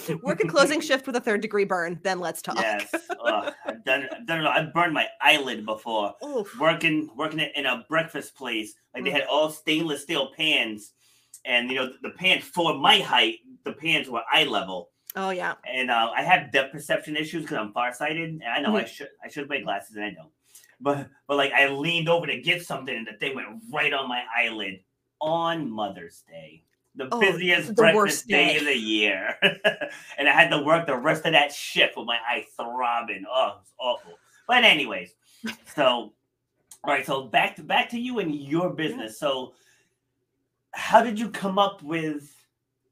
A: *laughs*
B: Work a closing shift with a third degree burn, then let's talk.
A: Yes, *laughs* I've done, I've done it. I've burned my eyelid before. Oof. Working, working it in a breakfast place, like they mm. had all stainless steel pans, and you know the pans for my height, the pans were eye level.
B: Oh yeah.
A: and uh, I have depth perception issues because I'm farsighted, and I know I should I should wear glasses, and I don't. But but like I leaned over to get something, and the thing went right on my eyelid on Mother's Day, the
B: Oh,
A: busiest
B: the
A: breakfast day.
B: day.
A: of the year, *laughs* and I had to work the rest of that shift with my eye throbbing. Oh, it's awful. But anyways, *laughs* so all right, so back to back to you and your business. So how did you come up with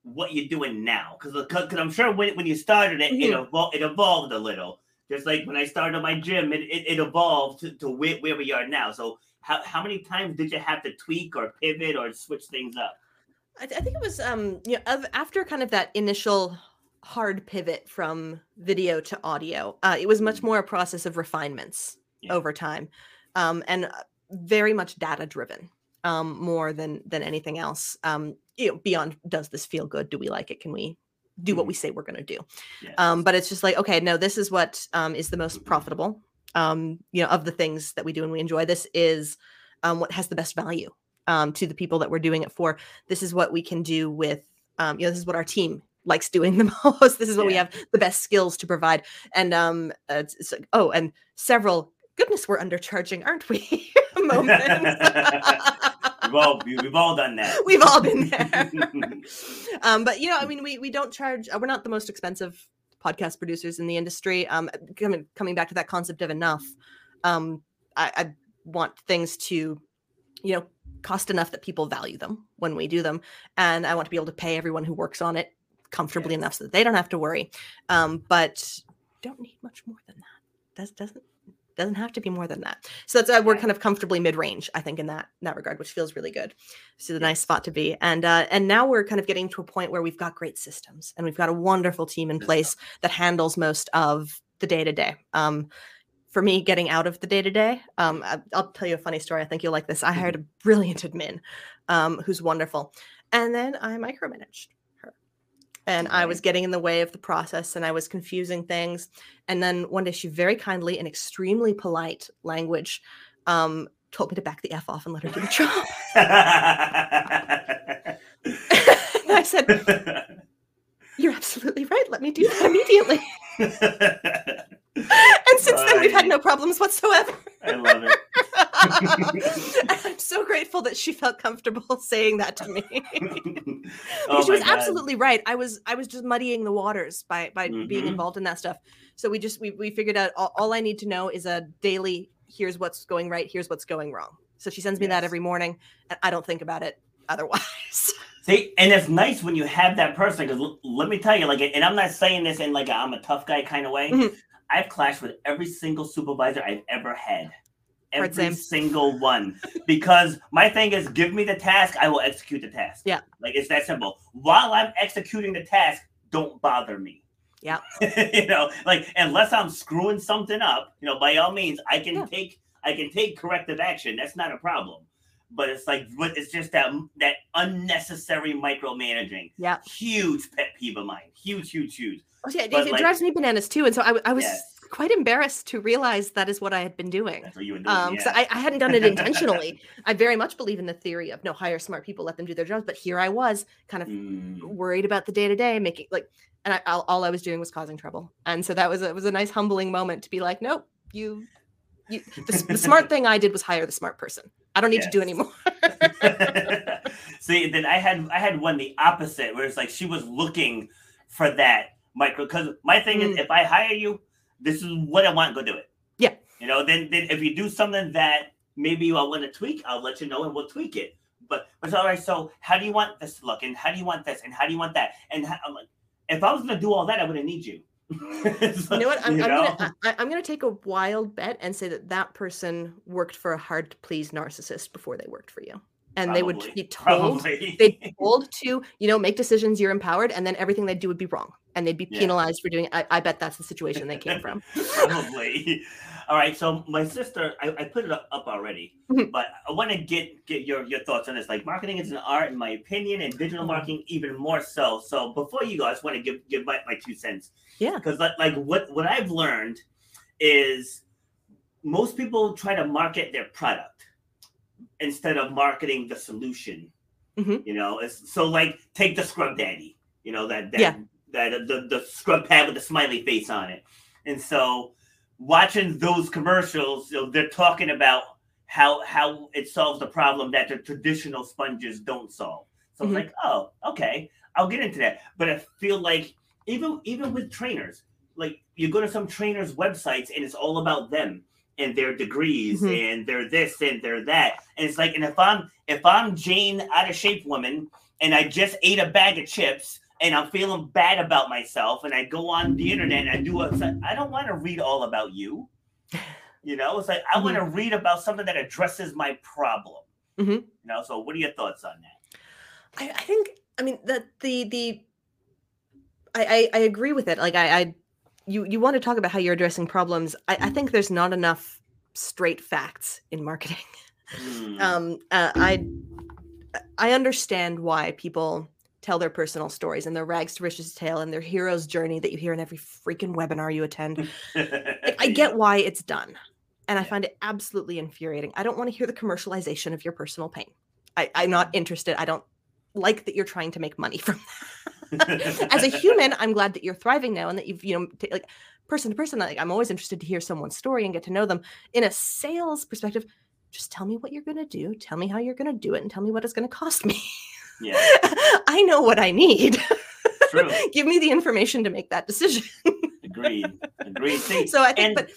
A: what you're doing now? Because I'm sure when, when you started it, it,
B: Mhm.
A: evol- it evolved a little. Just like when I started my gym, it, it, it evolved to, to where, where we are now. So how, how many times did you have to tweak or pivot or switch things up?
B: I, th- I think it was um you know of, after kind of that initial hard pivot from video to audio uh, it was much
A: Mhm.
B: more a process of refinements
A: Yeah.
B: over time um, and uh, very much data driven um, more than than anything else. Um, you know beyond does this feel good? Do we like it? Can we do what we say we're going to do?
A: Yes.
B: um, but it's just like okay no this is what um, is the most profitable. Um, you know of the things that we do and we enjoy this is um, what has the best value um, to the people that we're doing it for. This is what we can do with um, you know this is what our team likes doing *laughs* the most. This is what we have the best skills to provide. And um uh, it's, it's like, oh and several goodness we're undercharging aren't we? *laughs* Moments. *laughs*
A: We've, all, we- we've all done that.
B: we've all been there. Um but you know i mean we we don't charge uh, we're not the most expensive podcast producers in the industry. Um coming coming back to that concept of enough um i, I want things to you know cost enough that people value them when we do them. And i want to be able to pay everyone who works on it comfortably
A: Yes.
B: enough so that they don't have to worry. Um but don't need much more than that. Does doesn't doesn't have to be more than that. So that's why we're kind of comfortably mid-range i think in that in that regard which feels really good. This is a nice spot to be. And uh and now we're kind of getting to a point where we've got great systems and we've got a wonderful team in place that handles most of the day to day um for me getting out of the day to day um i'll tell you a funny story i think you'll like this i hired a brilliant admin um who's wonderful and then i micromanaged her and i was getting in the way of the process and i was confusing things and then one day she very kindly in extremely polite language um told me to back the f off and let her do the job. *laughs* *laughs* I said you're absolutely right. Let me do that *laughs* immediately. And since then we've had no problems whatsoever.
A: I love it. *laughs*
B: i'm so grateful that she felt comfortable *laughs* saying that to me.
A: Oh
B: she was
A: God.
B: absolutely right. I was i was just muddying the waters by by being
A: Mhm.
B: involved in that stuff. So we just we, we figured out all, all i need to know is a daily here's what's going right here's what's going wrong. So she sends me that every morning and i don't think about it otherwise
A: See, and it's nice when you have that person because l- let me tell you, like, and I'm not saying this in like a, I'm a tough guy kind of way.
B: Mhm.
A: I've clashed with every single supervisor I've ever had, every single one, because my thing is, give me the task, I will execute the task.
B: Yeah.
A: like it's that simple. While I'm executing the task, don't bother me.
B: Yeah. *laughs*
A: you know, like unless I'm screwing something up, you know, by all means, I can
B: Yeah.
A: take I can take corrective action. That's not a problem. But it's like what it's just that that unnecessary micromanaging.
B: Yeah.
A: Huge pet peeve of mine. Huge, huge, huge.
B: Oh, yeah, it,
A: But,
B: it
A: like-
B: drives me bananas too and so I was
A: Yes.
B: quite embarrassed to realize that is what i had been doing
A: That's what you were doing.
B: um
A: yeah.
B: I, I hadn't done it intentionally *laughs* i very much believe in the theory of no hire smart people let them do their jobs but here i was kind of
A: Mm,
B: worried about the day to day, making like, and I, all, all I was doing was causing trouble. And so that was it was a nice humbling moment to be like, nope, you, you. The, the smart *laughs* thing I did was hire the smart person. I don't need to do
A: Yes.
B: anymore. *laughs*
A: See, then I had I had one the opposite, where it's like she was looking for that micro. Because my thing is,
B: Mm.
A: if I hire you, this is what I want. Go do it.
B: Yeah.
A: You know, then then if you do something that maybe I want to tweak, I'll let you know and we'll tweak it. But but it's all right. So how do you want this to look? And how do you want this? And how do you want that? And how, I'm like, if I was gonna do all that, I wouldn't need you. *laughs*
B: You know what? I'm,
A: you
B: I'm
A: know?
B: gonna I, I'm gonna take a wild bet and say that that person worked for a hard to please narcissist before they worked for you, and they would be *laughs* told they'd be told to you know make decisions you're empowered, and then everything they do would be wrong, and they'd be
A: Yeah.
B: penalized for doing. it. I, I bet that's the situation they came from. *laughs*
A: Probably. All right. So my sister, I, I put it up up already,
B: Mhm.
A: but I want to get get your your thoughts on this. Like marketing is an art, in my opinion, and digital
B: Mhm.
A: marketing even more so. So before you go, I just want to give give my, my two cents.
B: Yeah.
A: Because like, like what what I've learned is most people try to market their product instead of marketing the solution.
B: Mhm.
A: You know, it's so like take the scrub daddy. You know that that
B: Yeah.
A: that the the scrub pad with the smiley face on it. And so watching those commercials, you know, they're talking about how how it solves the problem that the traditional sponges don't solve. So
B: Mhm.
A: it's like, oh, okay, I'll get into that. But I feel like even even with trainers, like you go to some trainers' websites and it's all about them and their degrees
B: Mhm.
A: and they're this and they're that. And it's like, and if I'm if I'm Jane out of shape woman and I just ate a bag of chips and I'm feeling bad about myself and I go on the internet and I do I don't want to read all about you. *sighs* You know, it's like I want to read about something that addresses my problem.
B: Mhm.
A: You know, so what are your thoughts on that?
B: I, I think I mean that the the I, I I agree with it. Like I, I you you want to talk about how you're addressing problems. I, I think there's not enough straight facts in marketing. *laughs*
A: Hmm.
B: Um, uh, I I understand why people tell their personal stories and their rags to riches tale and their hero's journey that you hear in every freaking webinar you attend. *laughs* Like, I get why it's done. And I find it absolutely infuriating. I don't want to hear the commercialization of your personal pain. I, I'm not mm. interested. I don't like that you're trying to make money from that. *laughs* As a human, I'm glad that you're thriving now and that you've, you know, t- like person to person, like I'm always interested to hear someone's story and get to know them. In a sales perspective, just tell me what you're going to do. Tell me how you're going to do it and tell me what it's going to cost me.
A: Yeah, *laughs*
B: I know what I need.
A: true. *laughs*
B: Give me the information to make that decision. *laughs*
A: Agreed. Agreed. See,
B: so I think,
A: and-
B: but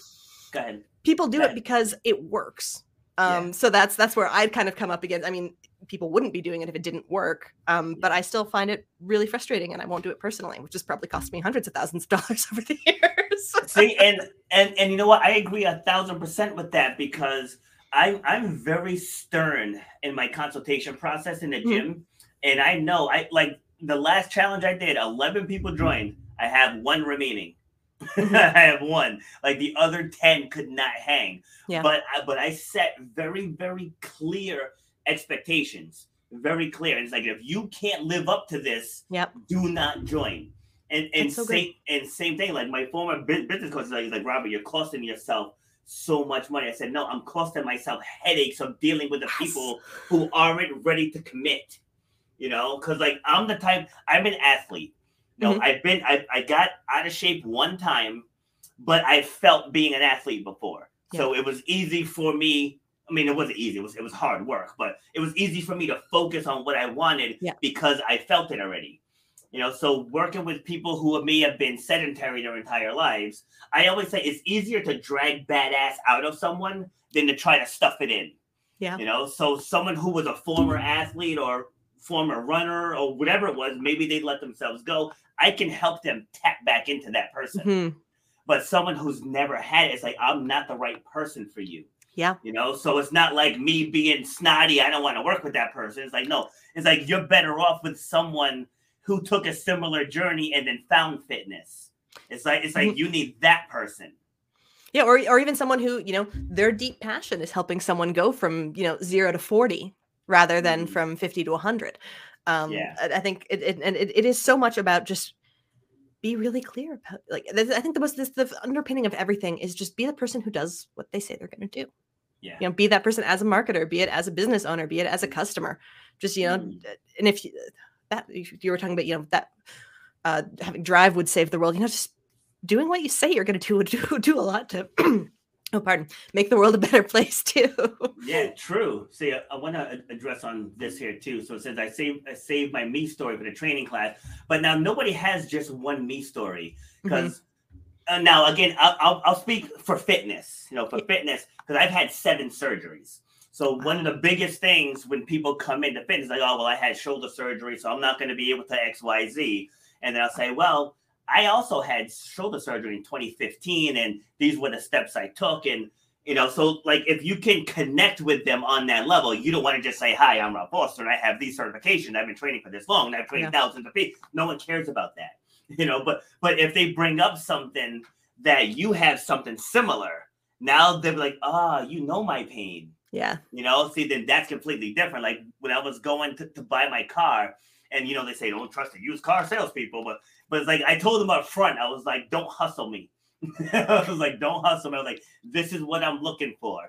A: go ahead.
B: people do
A: Yeah.
B: it because it works.
A: Yeah.
B: Um, so that's that's where I'd kind of come up against. I mean, people wouldn't be doing it if it didn't work. Um, but I still find it really frustrating, and I won't do it personally, which has probably cost me hundreds of thousands of dollars over the years.
A: See, and and and you know what? I agree a thousand percent with that because I'm I'm very stern in my consultation process in the
B: Mhm.
A: gym, and I know I like the last challenge I did. Eleven people joined. I have one remaining. *laughs* *laughs* I have one. Like the other ten could not hang.
B: Yeah.
A: But I, but I set very very clear expectations. Very clear. And it's like if you can't live up to this,
B: Yep.
A: do not join. And and
B: so
A: same and same thing. Like my former business coach is like, he's like Robert, you're costing yourself so much money. I said, no, I'm costing myself headaches of dealing with the
B: Yes.
A: people who aren't ready to commit. You know, because like I'm the type. I'm an athlete. You know,
B: Mhm.
A: I've been. I I got out of shape one time, but I felt being an athlete before, so it was easy for me. I mean, it wasn't easy. It was it was hard work, but it was easy for me to focus on what I wanted
B: Yeah.
A: because I felt it already. You know, so working with people who may have been sedentary their entire lives, I always say it's easier to drag badass out of someone than to try to stuff it in.
B: Yeah.
A: You know, so someone who was a former athlete or former runner or whatever it was, maybe they let themselves go. I can help them tap back into that person.
B: Mhm.
A: But someone who's never had it, it's like, I'm not the right person for you.
B: Yeah.
A: You know, so it's not like me being snotty. I don't want to work with that person. It's like, no, it's like you're better off with someone who took a similar journey and then found fitness. It's like, it's like you need that person.
B: Yeah, or or even someone who you know their deep passion is helping someone go from you know zero to forty rather than
A: Mhm.
B: from fifty to hundred. Um,
A: Yeah.
B: I, I think it, it and it, it is so much about just be really clear about like this- I think the most this the underpinning of everything is just be the person who does what they say they're going to do.
A: Yeah.
B: You know, be that person as a marketer, be it as a business owner, be it as a customer. Just you know,
A: Mhm.
B: and if you, that you were talking about you know that uh, having drive would save the world, you know, just doing what you say you're going to do would *laughs* do, do a lot to oh pardon make the world a better *laughs* place too
A: Yeah, true. See, I, I want to address on this here too. So it says I saved I saved my me story for the training class, but now nobody has just one me story because uh, now again I'll, I'll I'll speak for fitness. You know, for fitness because I've had seven surgeries. So one of the biggest things when people come into fitness, like, oh well, I had shoulder surgery, so I'm not going to be able to X Y Z, and then I'll say, well, I also had shoulder surgery in 2015, and these were the steps I took, and you know, so like if you can connect with them on that level, you don't want to just say, Hi, I'm Rob Foster and I have these certifications. I've been training for this long and I've trained
B: Yeah.
A: thousands of people. No one cares about that. *laughs* You know, but but if they bring up something that you have something similar, now they're like, ah, you know my pain.
B: yeah
A: You know, see, then that's completely different. Like when I was going to, to buy my car, and you know, they say don't trust the used car salespeople, but but it's like I told him up front, I was like, don't hustle me. *laughs* I was like, don't hustle me. I was like, this is what I'm looking for.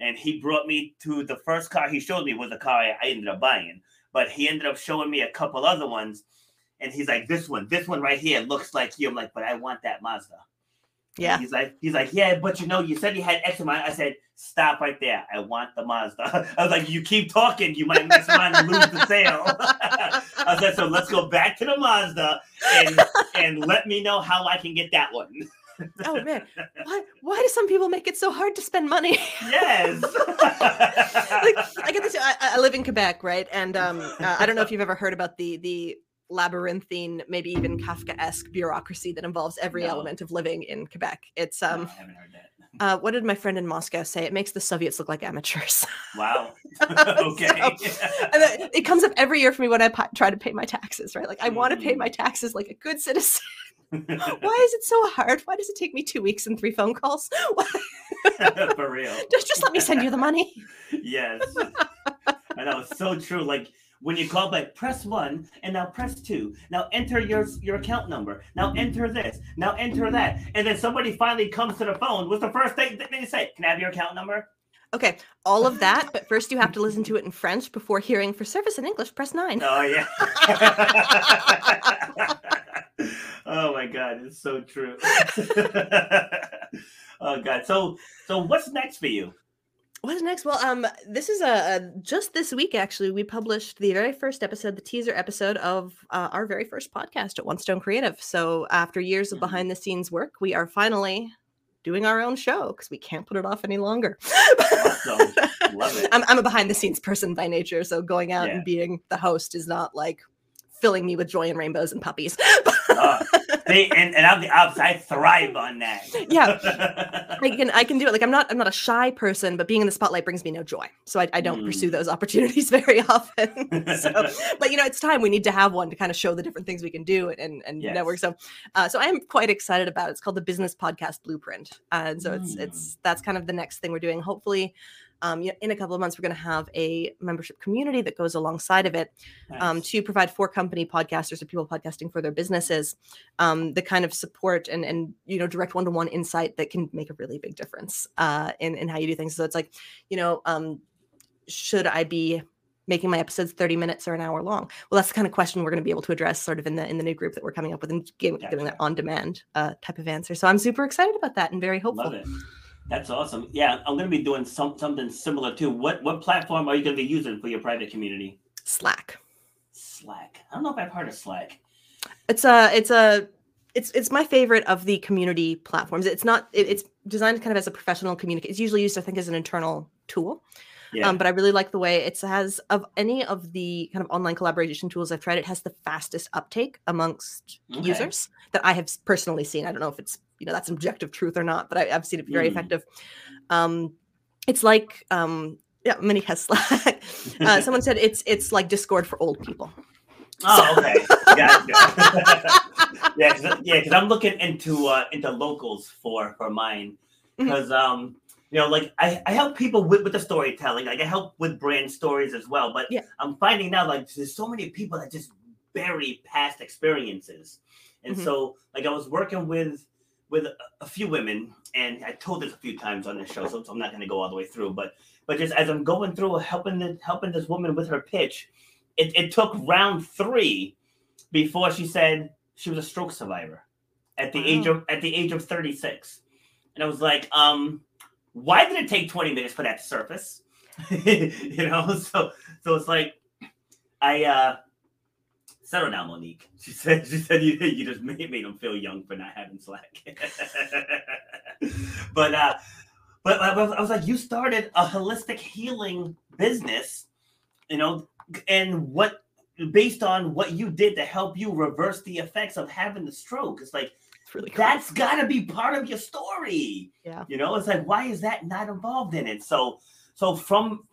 A: And he brought me to the first car he showed me was a car I, I ended up buying, but he ended up showing me a couple other ones. and he's like, "This one, this one right here looks like you." I'm like, "But I want that Mazda."
B: Yeah.
A: He's like, he's like, yeah, but you know, you said you had X amount. I said, stop right there. I want the Mazda. *laughs* I was like, you keep talking, you might miss mine and lose the sale. *laughs* I said, so let's go back to the Mazda and and let me know how I can get that one. *laughs*
B: oh man, why why do some people make it so hard to spend money?
A: Yes.
B: like, I get this. I, I live in Quebec, right? And um, uh, I don't know if you've ever heard about the the labyrinthine, maybe even Kafka-esque bureaucracy that involves every
A: No.
B: element of living in Quebec. It's
A: No,
B: um,
A: I haven't heard that. *laughs*
B: uh, what did my friend in Moscow say? It makes the Soviets look like amateurs.
A: Wow. *laughs* *laughs* okay.
B: and it comes up every year for me when I try to pay my taxes, right? Like I want to pay
A: Mm.
B: my taxes like a good citizen. Why is it so hard? Why does it take me two weeks and three phone calls?
A: For real.
B: just just let me send you the money.
A: Yes. I know it's so true. Like when you call back, press one and now press two. Now enter your your account number. Now enter this. Now enter that. And then somebody finally comes to the phone. What's the first thing that they say? Can I have your account number?
B: Okay, all of that, but first you have to listen to it in French before hearing for service in English, press nine.
A: Oh yeah. *laughs* oh my god, it's so true. *laughs* oh god. So so what's next for you?
B: What's next? Well, um, this is a, a just this week actually. We published the very first episode, the teaser episode of uh, our very first podcast at One Stone Creative. So after years of
A: Mhm.
B: behind the scenes work, we are finally doing our own show because we can't put it off any longer.
A: Awesome. Love it. *laughs*
B: I'm, I'm a behind the scenes person by nature, so going out
A: Yeah.
B: and being the host is not like filling me with joy and rainbows and puppies.
A: Uh, *laughs* and, and I'm the opposite. I thrive on that.
B: Yeah. *laughs* I can I can do it. Like I'm not I'm not a shy person, but being in the spotlight brings me no joy. So I, I don't pursue
A: Mm.
B: those opportunities *laughs* very often. so, *laughs* but you know, it's time we need to have one to kind of show the different things we can do and and
A: Yes.
B: network. So, uh, so I am quite excited about it. It's called the Business Podcast Blueprint, and so it's
A: Mm.
B: it's that's kind of the next thing we're doing. Hopefully. Um, in a couple of months, we're going to have a membership community that goes alongside of it um, to provide for company podcasters or people podcasting for their businesses um, the kind of support and and you know direct one-to-one insight that can make a really big difference uh, in in how you do things. So it's like you know, um, should I be making my episodes 30 minutes or an hour long? Well, that's the kind of question we're going to be able to address sort of in the in the new group that we're coming up with and giving, giving that on-demand uh, type of answer. So I'm super excited about that and very hopeful.
A: That's awesome. Yeah, I'm going to be doing some, something similar too. What what platform are you going to be using for your private community?
B: Slack.
A: Slack. I don't know if I've heard of Slack.
B: It's a it's a it's it's my favorite of the community platforms. It's not it, it's designed kind of as a professional communication. It's usually used, I think, as an internal tool.
A: Yeah.
B: Um, but I really like the way it has of any of the kind of online collaboration tools I've tried. It has the fastest uptake amongst
A: Okay.
B: users that I have personally seen. I don't know if it's you know that's objective truth or not, but I, I've seen it be very
A: Mm.
B: effective. Um, it's like um, yeah, Mini has Slack. *laughs* uh, *laughs* someone said it's it's like Discord for old people.
A: oh, okay. *laughs* Yeah, yeah, because I'm looking into uh, into locals for for mine because um you know like I, I help people with, with the storytelling like I help with brand stories as well but
B: Yeah.
A: I'm finding now like there's so many people that just bury past experiences and
B: Mhm.
A: so like I was working with with a, a few women and I told this a few times on this show so, so I'm not going to go all the way through but but just as I'm going through helping the, helping this woman with her pitch it, it took round three before she said she was a stroke survivor at the age of at the age of 36 and i was like um why did it take 20 minutes for that to surface? *laughs* You know so so it's like i uh settle down monique. *laughs* She said she said you, you just made, made them feel young for not having slack. *laughs* But uh but I was, I was like you started a holistic healing business you know and what based on what you did to help you reverse the effects of having the stroke. It's like
B: It's really cool.
A: that's got to be part of your story.
B: Yeah.
A: you know it's like why is that not involved in it? So so from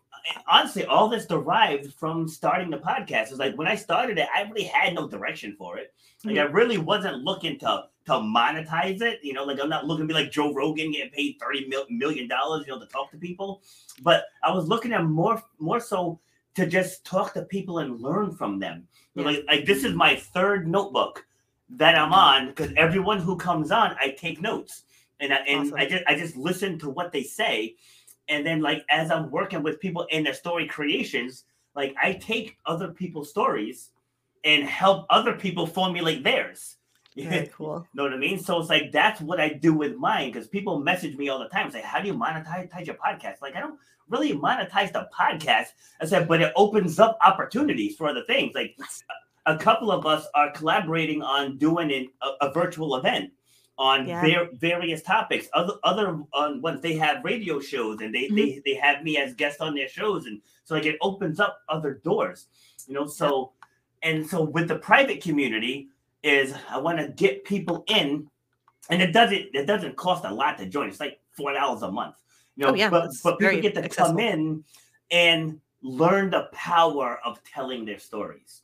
A: honestly all this derived from starting the podcast It's like when i started it i really had no direction for it. Like i mm-hmm. really wasn't looking to to monetize it you know like i'm not looking to be like joe rogan getting paid 30 mil- million dollars you know to talk to people. But i was looking at more more so to just talk to people and learn from them.
B: Yeah.
A: like like this is my third notebook that i'm mm-hmm. on because everyone who comes on i take notes. And I, and
B: Awesome.
A: I just I just listen to what they say, and then like as I'm working with people in their story creations, like I take other people's stories, and help other people formulate theirs.
B: Very *laughs* cool.
A: know what I mean? So it's like that's what I do with mine because people message me all the time, say, "How do you monetize your podcast?" Like I don't really monetize the podcast. I said, but it opens up opportunities for other things. Like a, a couple of us are collaborating on doing an, a, a virtual event on
B: Yeah.
A: their various topics. Other other on ones they have radio shows and they, they they have me as guest on their shows, and so like it opens up other doors, you know. So and so with the private community is I want to get people in, and it doesn't it doesn't cost a lot to join. It's like four dollars a month, you know.
B: Oh, yeah,
A: but but people get to
B: accessible.
A: come in and learn the power of telling their stories.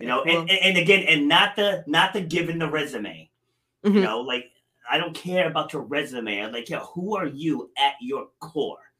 A: You know, and, and, and again, and not the not the giving the resume. You
B: Mhm.
A: know, like I don't care about your resume. I'm like, yeah, who are you at your core?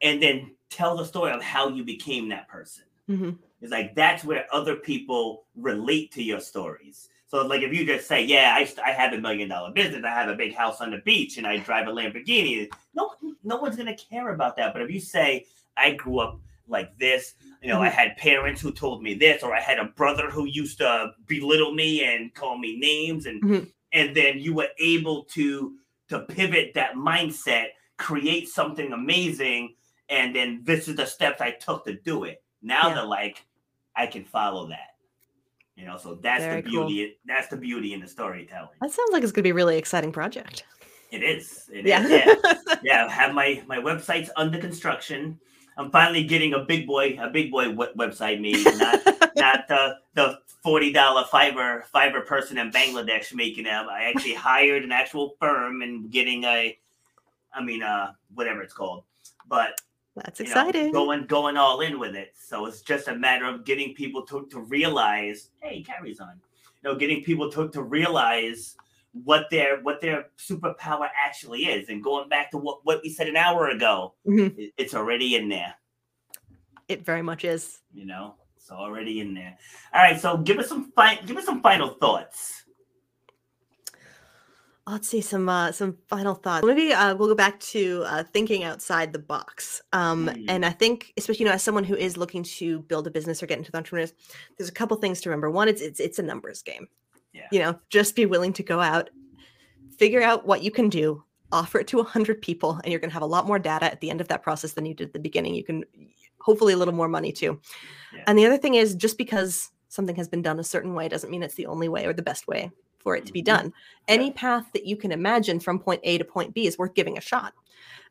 A: And then tell the story of how you became that person.
B: Mhm.
A: It's like that's where other people relate to your stories. So, like, if you just say, "Yeah, I, I have a million dollar business, I have a big house on the beach, and I drive a Lamborghini," no, no one's gonna care about that. But if you say, "I grew up like this," you know, I had parents who told me this, or I had a brother who used to belittle me and call me names, and
B: Mhm.
A: And then you were able to to pivot that mindset, create something amazing, and then this is the steps I took to do it. Now
B: Yeah.
A: they're like, I can follow that. You know, so that's
B: Very
A: the
B: cool.
A: beauty. That's the beauty in the storytelling.
B: That sounds like it's going to be a really exciting project.
A: It is. It is.
B: Yeah.
A: Yeah. *laughs* yeah. I have my my website's under construction. I'm finally getting a big boy a big boy we- website made, not *laughs* not the the forty dollar Fiverr Fiverr person in Bangladesh making them. I actually hired an actual firm and getting a, I mean, uh, whatever it's called, but
B: That's
A: you know,
B: exciting.
A: going going all in with it. So it's just a matter of getting people to, to realize, hey, carries on. You know, getting people to, to realize what their what their superpower actually is. And going back to what, what we said an hour ago,
B: Mhm.
A: it- it's already in there,
B: It very much is.
A: you know. It's already in there. All right, so give us some fi- give us some final thoughts.
B: Let's see some uh, some final thoughts. Maybe uh, we'll go back to uh, thinking outside the box. Um,
A: Mm.
B: And I think, especially you know, as someone who is looking to build a business or get into the entrepreneurs, there's a couple things to remember. One, it's it's, it's a numbers game.
A: Yeah.
B: You know, just be willing to go out, figure out what you can do, offer it to hundred people, and you're going to have a lot more data at the end of that process than you did at the beginning. You can hopefully a little more money too.
A: Yeah.
B: And the other thing is, just because something has been done a certain way doesn't mean it's the only way or the best way for it to be
A: Mhm.
B: done any path that you can imagine from point A to point B is worth giving a shot.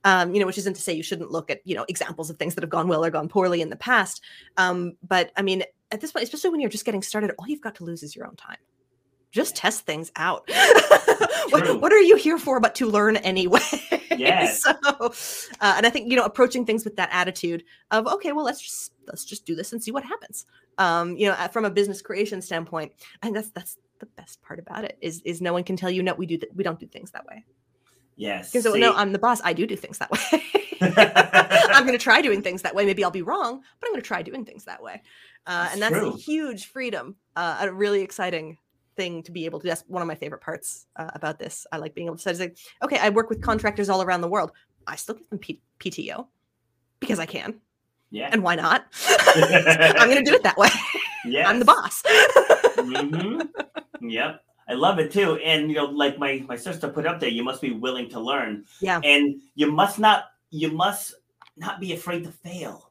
B: Um, you know, which isn't to say you shouldn't look at you know examples of things that have gone well or gone poorly in the past. Um, but I mean, at this point, especially when you're just getting started, all you've got to lose is your own time. Just test things out. *laughs* What, what are you here for but to learn anyway? *laughs*
A: Yes.
B: so, uh, and I think you know approaching things with that attitude of okay, well let's just let's just do this and see what happens. Um, you know, from a business creation standpoint, I think that's that's the best part about it is is no one can tell you no we do th- we don't do things that way.
A: Yes.
B: Because no, I'm the boss. I do do things that way. *laughs* I'm going to try doing things that way. Maybe I'll be wrong, but I'm going to try doing things that way. Uh,
A: That's
B: and that's
A: true.
B: a huge freedom, uh, a really exciting thing to be able to. That's one of my favorite parts uh, about this. I like being able to say, like, okay, I work with contractors all around the world. I still give them P- PTO because I can,
A: yeah.
B: and why not? *laughs* *laughs* I'm going to do it that way.
A: Yeah.
B: I'm the boss.
A: hmm Yep. I love it too. And you know, like my my sister put up there, you must be willing to learn.
B: Yeah.
A: And you must not you must not be afraid to fail.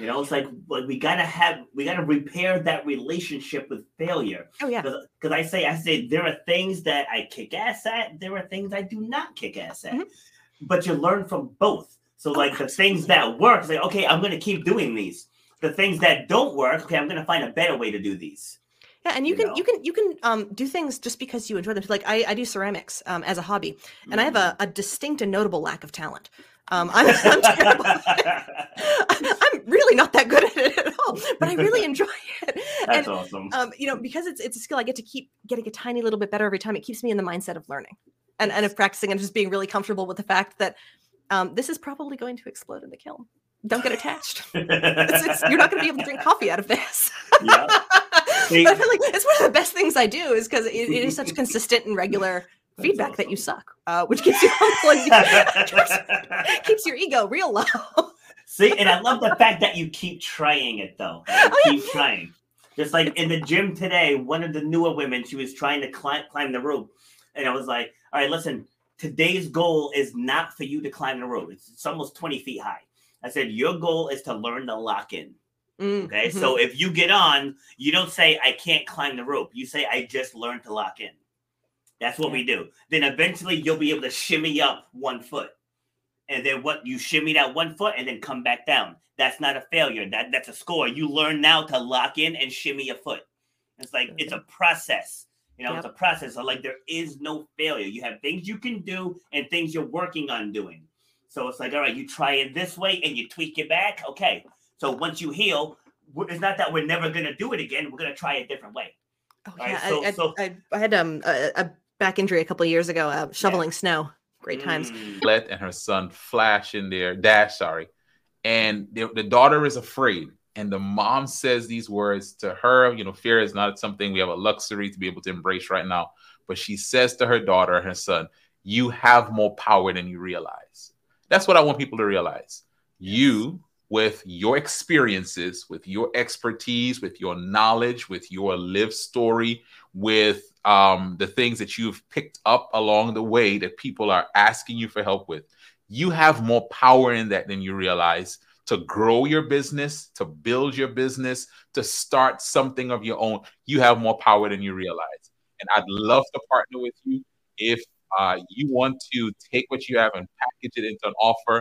A: You know, it's like like we gotta have we gotta repair that relationship with failure.
B: oh yeah,
A: Because I say I say there are things that I kick ass at, there are things I do not kick ass at.
B: Mhm.
A: But you learn from both. So
B: Oh,
A: like the things that work, like, okay, I'm gonna keep doing these. The things that don't work, okay, I'm gonna find a better way to do these.
B: Yeah, and you,
A: you
B: can
A: know?
B: you can you can um, do things just because you enjoy them. Like I, I do ceramics um, as a hobby, and I have
A: Mm.
B: a, a distinct and notable lack of talent. Um, I'm, I'm terrible. *laughs* I'm really not that good at it at all, but I really *laughs* enjoy it.
A: That's
B: and
A: awesome.
B: um, you know, because it's it's a skill I get to keep getting a tiny little bit better every time. It keeps me in the mindset of learning and, and of practicing and just being really comfortable with the fact that um, this is probably going to explode in the kiln. Don't get attached. *laughs* It's, it's, you're not going to be able to drink coffee out of this.
A: yeah. See-
B: but I feel like it's one of the best things I do is because it, it is such consistent and regular feedback that you suck, uh, which keeps you humble *laughs* keeps your ego real low.
A: See, and I love the fact that you keep trying it though. You *laughs*
B: Oh, yeah.
A: keep trying. Just like in the gym today, one of the newer women, she was trying to climb climb the rope, and I was like, "All right, listen. Today's goal is not for you to climb the rope. It's, it's almost twenty feet high." I said, "Your goal is to learn to lock in."
B: Mm,
A: Okay, so if you get on, you don't say I can't climb the rope. You say I just learned to lock in. That's what we do. Then eventually you'll be able to shimmy up one foot. And then what you shimmy that one foot and then come back down. That's not a failure. That that's a score. You learn now to lock in and shimmy a foot. It's like it's a process. You know, it's a process. So like there is no failure. You have things you can do and things you're working on doing. So it's like, all right, you try it this way and you tweak it back. Okay. So once you heal, it's not that we're never gonna do it again. We're gonna try a different way.
B: Oh,
A: All right,
B: yeah,
A: so-
B: I, I,
A: so-
B: I, I had um a, a back injury a couple of years ago, uh, shoveling snow. Great times.
A: Mm.
C: let and her son flash in there, dash, sorry. And the, the daughter is afraid. And the mom says these words to her. You know, fear is not something we have a luxury to be able to embrace right now. But she says to her daughter and her son, You have more power than you realize. That's what I want people to realize. You, with your experiences, with your expertise, with your knowledge, with your live story, with um, the things that you've picked up along the way that people are asking you for help with, you have more power in that than you realize to grow your business, to build your business, to start something of your own. You have more power than you realize. And I'd love to partner with you if uh, you want to take what you have and package it into an offer.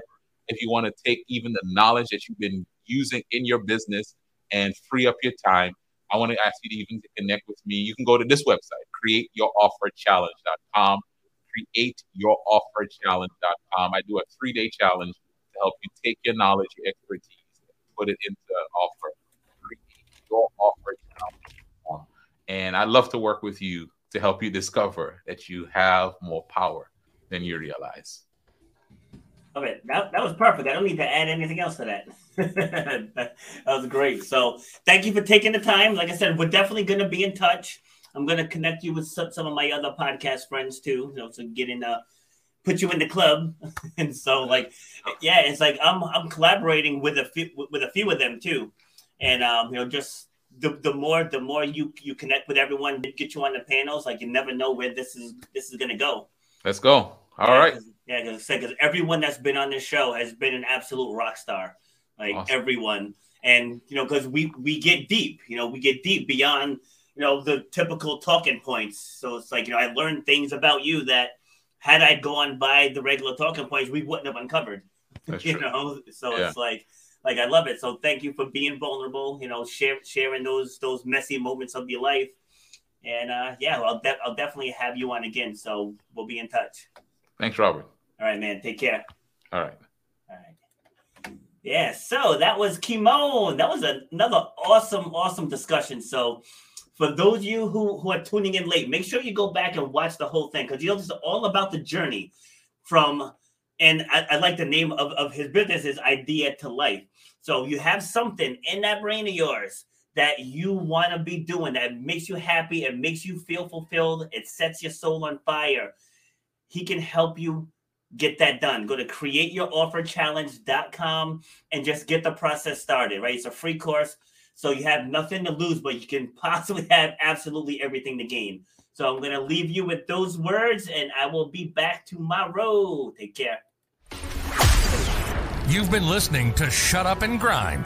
C: If you want to take even the knowledge that you've been using in your business and free up your time, I want to ask you to even connect with me. You can go to this website, createyourofferchallenge.com. Createyourofferchallenge.com. I do a three day challenge to help you take your knowledge, your expertise, and put it into an offer. Createyourofferchallenge.com. And I'd love to work with you to help you discover that you have more power than you realize.
A: Okay, that, that was perfect. I don't need to add anything else to that. *laughs* that was great. So thank you for taking the time. Like I said, we're definitely going to be in touch. I'm going to connect you with some, some of my other podcast friends too, you know, so get in, uh, put you in the club. *laughs* and so, like, yeah, it's like I'm I'm collaborating with a few with a few of them too, and um, you know, just the, the more the more you you connect with everyone, get you on the panels. Like, you never know where this is this is going to go.
C: Let's go. All right.
A: Yeah, because everyone that's been on this show has been an absolute rock star, like
C: Awesome.
A: everyone. And you know, because we we get deep, you know, we get deep beyond you know the typical talking points. So it's like you know, I learned things about you that had I gone by the regular talking points, we wouldn't have uncovered.
C: That's *laughs*
A: you
C: true.
A: know, so
C: Yeah.
A: it's like like I love it. So thank you for being vulnerable. You know, share, sharing those those messy moments of your life. And uh, yeah, I'll de- I'll definitely have you on again. So we'll be in touch.
C: Thanks, Robert.
A: All right, man. Take care.
C: All right.
A: All right. Yeah, so that was Kymone. That was another awesome, awesome discussion. So, for those of you who, who are tuning in late, make sure you go back and watch the whole thing because you know this is all about the journey from, and I, I like the name of, of his business is Idea to Life. So, you have something in that brain of yours that you want to be doing that makes you happy, it makes you feel fulfilled, it sets your soul on fire. He can help you get that done. Go to createyourofferchallenge.com and just get the process started, right? It's a free course. So you have nothing to lose, but you can *laughs* possibly have absolutely everything to gain. So I'm going to leave you with those words and I will be back tomorrow. Take care.
D: You've been listening to Shut Up and Grind.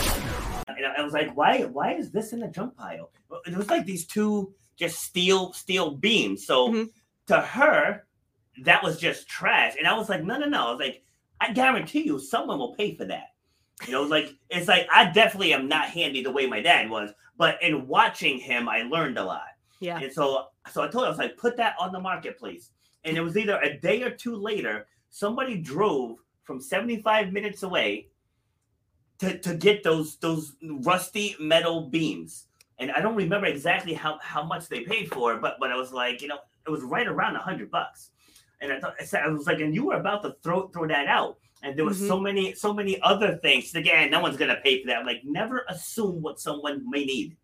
A: And I was like, why why is this in the jump pile? It was like these two just steel steel beams. So
B: Mhm.
A: to her, that was just trash. And I was like, no, no, no. I was like, I guarantee you someone will pay for that. You know, like it's like I definitely am not handy the way my dad was, but in watching him, I learned a lot.
B: Yeah.
A: And so so I told her, I was like, put that on the marketplace. And it was either a day or two later, somebody drove from 75 minutes away to, to get those those rusty metal beams. and I don't remember exactly how how much they paid for but but I was like, you know, it was right around a hundred bucks, and I thought I said I was like, and you were about to throw throw that out, and there was
B: Mhm.
A: so many so many other things. Again, no one's gonna pay for that. I'm like, never assume what someone may need.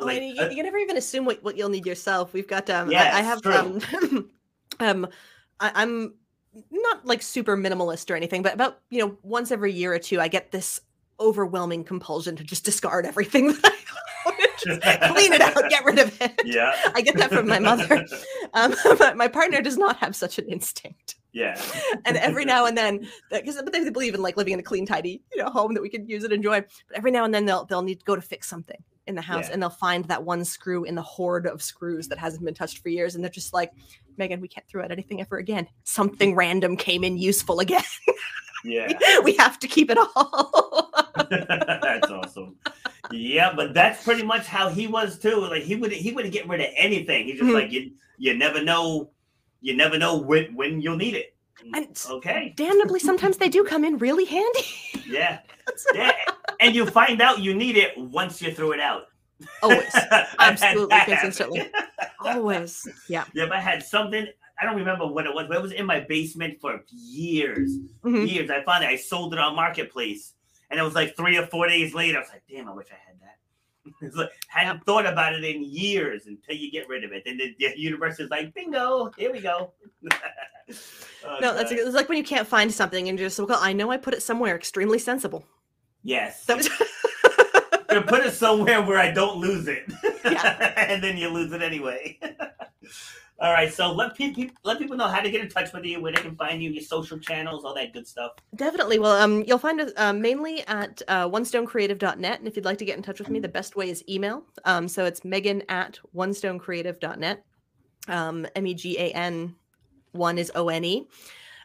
A: Like,
B: you,
A: uh,
B: you can never even assume what, what you'll need yourself. We've got um, I- I, have
A: true.
B: um, *laughs* um, I, I'm not like super minimalist or anything, but about you know once every year or two, I get this overwhelming compulsion to just discard everything that I *laughs* clean it out, get rid of it.
A: yeah,
B: I get that from my mother. Um, *laughs* but my partner does not have such an instinct.
A: yeah,
B: And every now and then, because but they believe in like living in a clean, tidy, you know, home that we can use and enjoy. But every now and then they'll they'll need to go to fix something in the house,
A: Yeah.
B: and they'll find that one screw in the hoard of screws that hasn't been touched for years, and they're just like, Megan, we can't throw out anything ever again. Something random came in useful again.
A: yeah. *laughs*
B: we have to keep it all. *laughs*
A: that's awesome. Yeah, but that's pretty much how he was too. Like he would he wouldn't get rid of anything. He's just
B: Mhm.
A: like you you never know you never know when when you'll need it.
B: And-
A: okay.
B: Damnably, sometimes they do come in really handy.
A: Yeah. *laughs* Yeah. and you find out you need it once you throw it out.
B: Always, *laughs* absolutely, consistently. always. Yeah.
A: Yeah, I had something. I don't remember what it was, but it was in my basement for years.
B: Mhm.
A: Years. I it. I sold it on Marketplace, and it was like three or four days later. I was like, "Damn, I wish I had that." *laughs* It's like, hadn't thought about it in years until you get rid of it. And the, the universe is like, "Bingo, here we go." *laughs* Oh,
B: No, that's it's like when you can't find something and you're just well, I know I put it somewhere extremely sensible.
A: yes.
B: That was
A: Gonna put it somewhere where I don't lose it.
B: Yeah. *laughs*
A: and then you lose it anyway. *laughs* all right, so let people let people know how to get in touch with you, where they can find you, your social channels, all that good stuff.
B: Definitely. Well, um, you'll find us um, mainly at uh, onestonecreative.net. And if you'd like to get in touch with me, the best way is email. Um, so it's megan at onestonecreative.net. Um, M E G A N, one is O N E.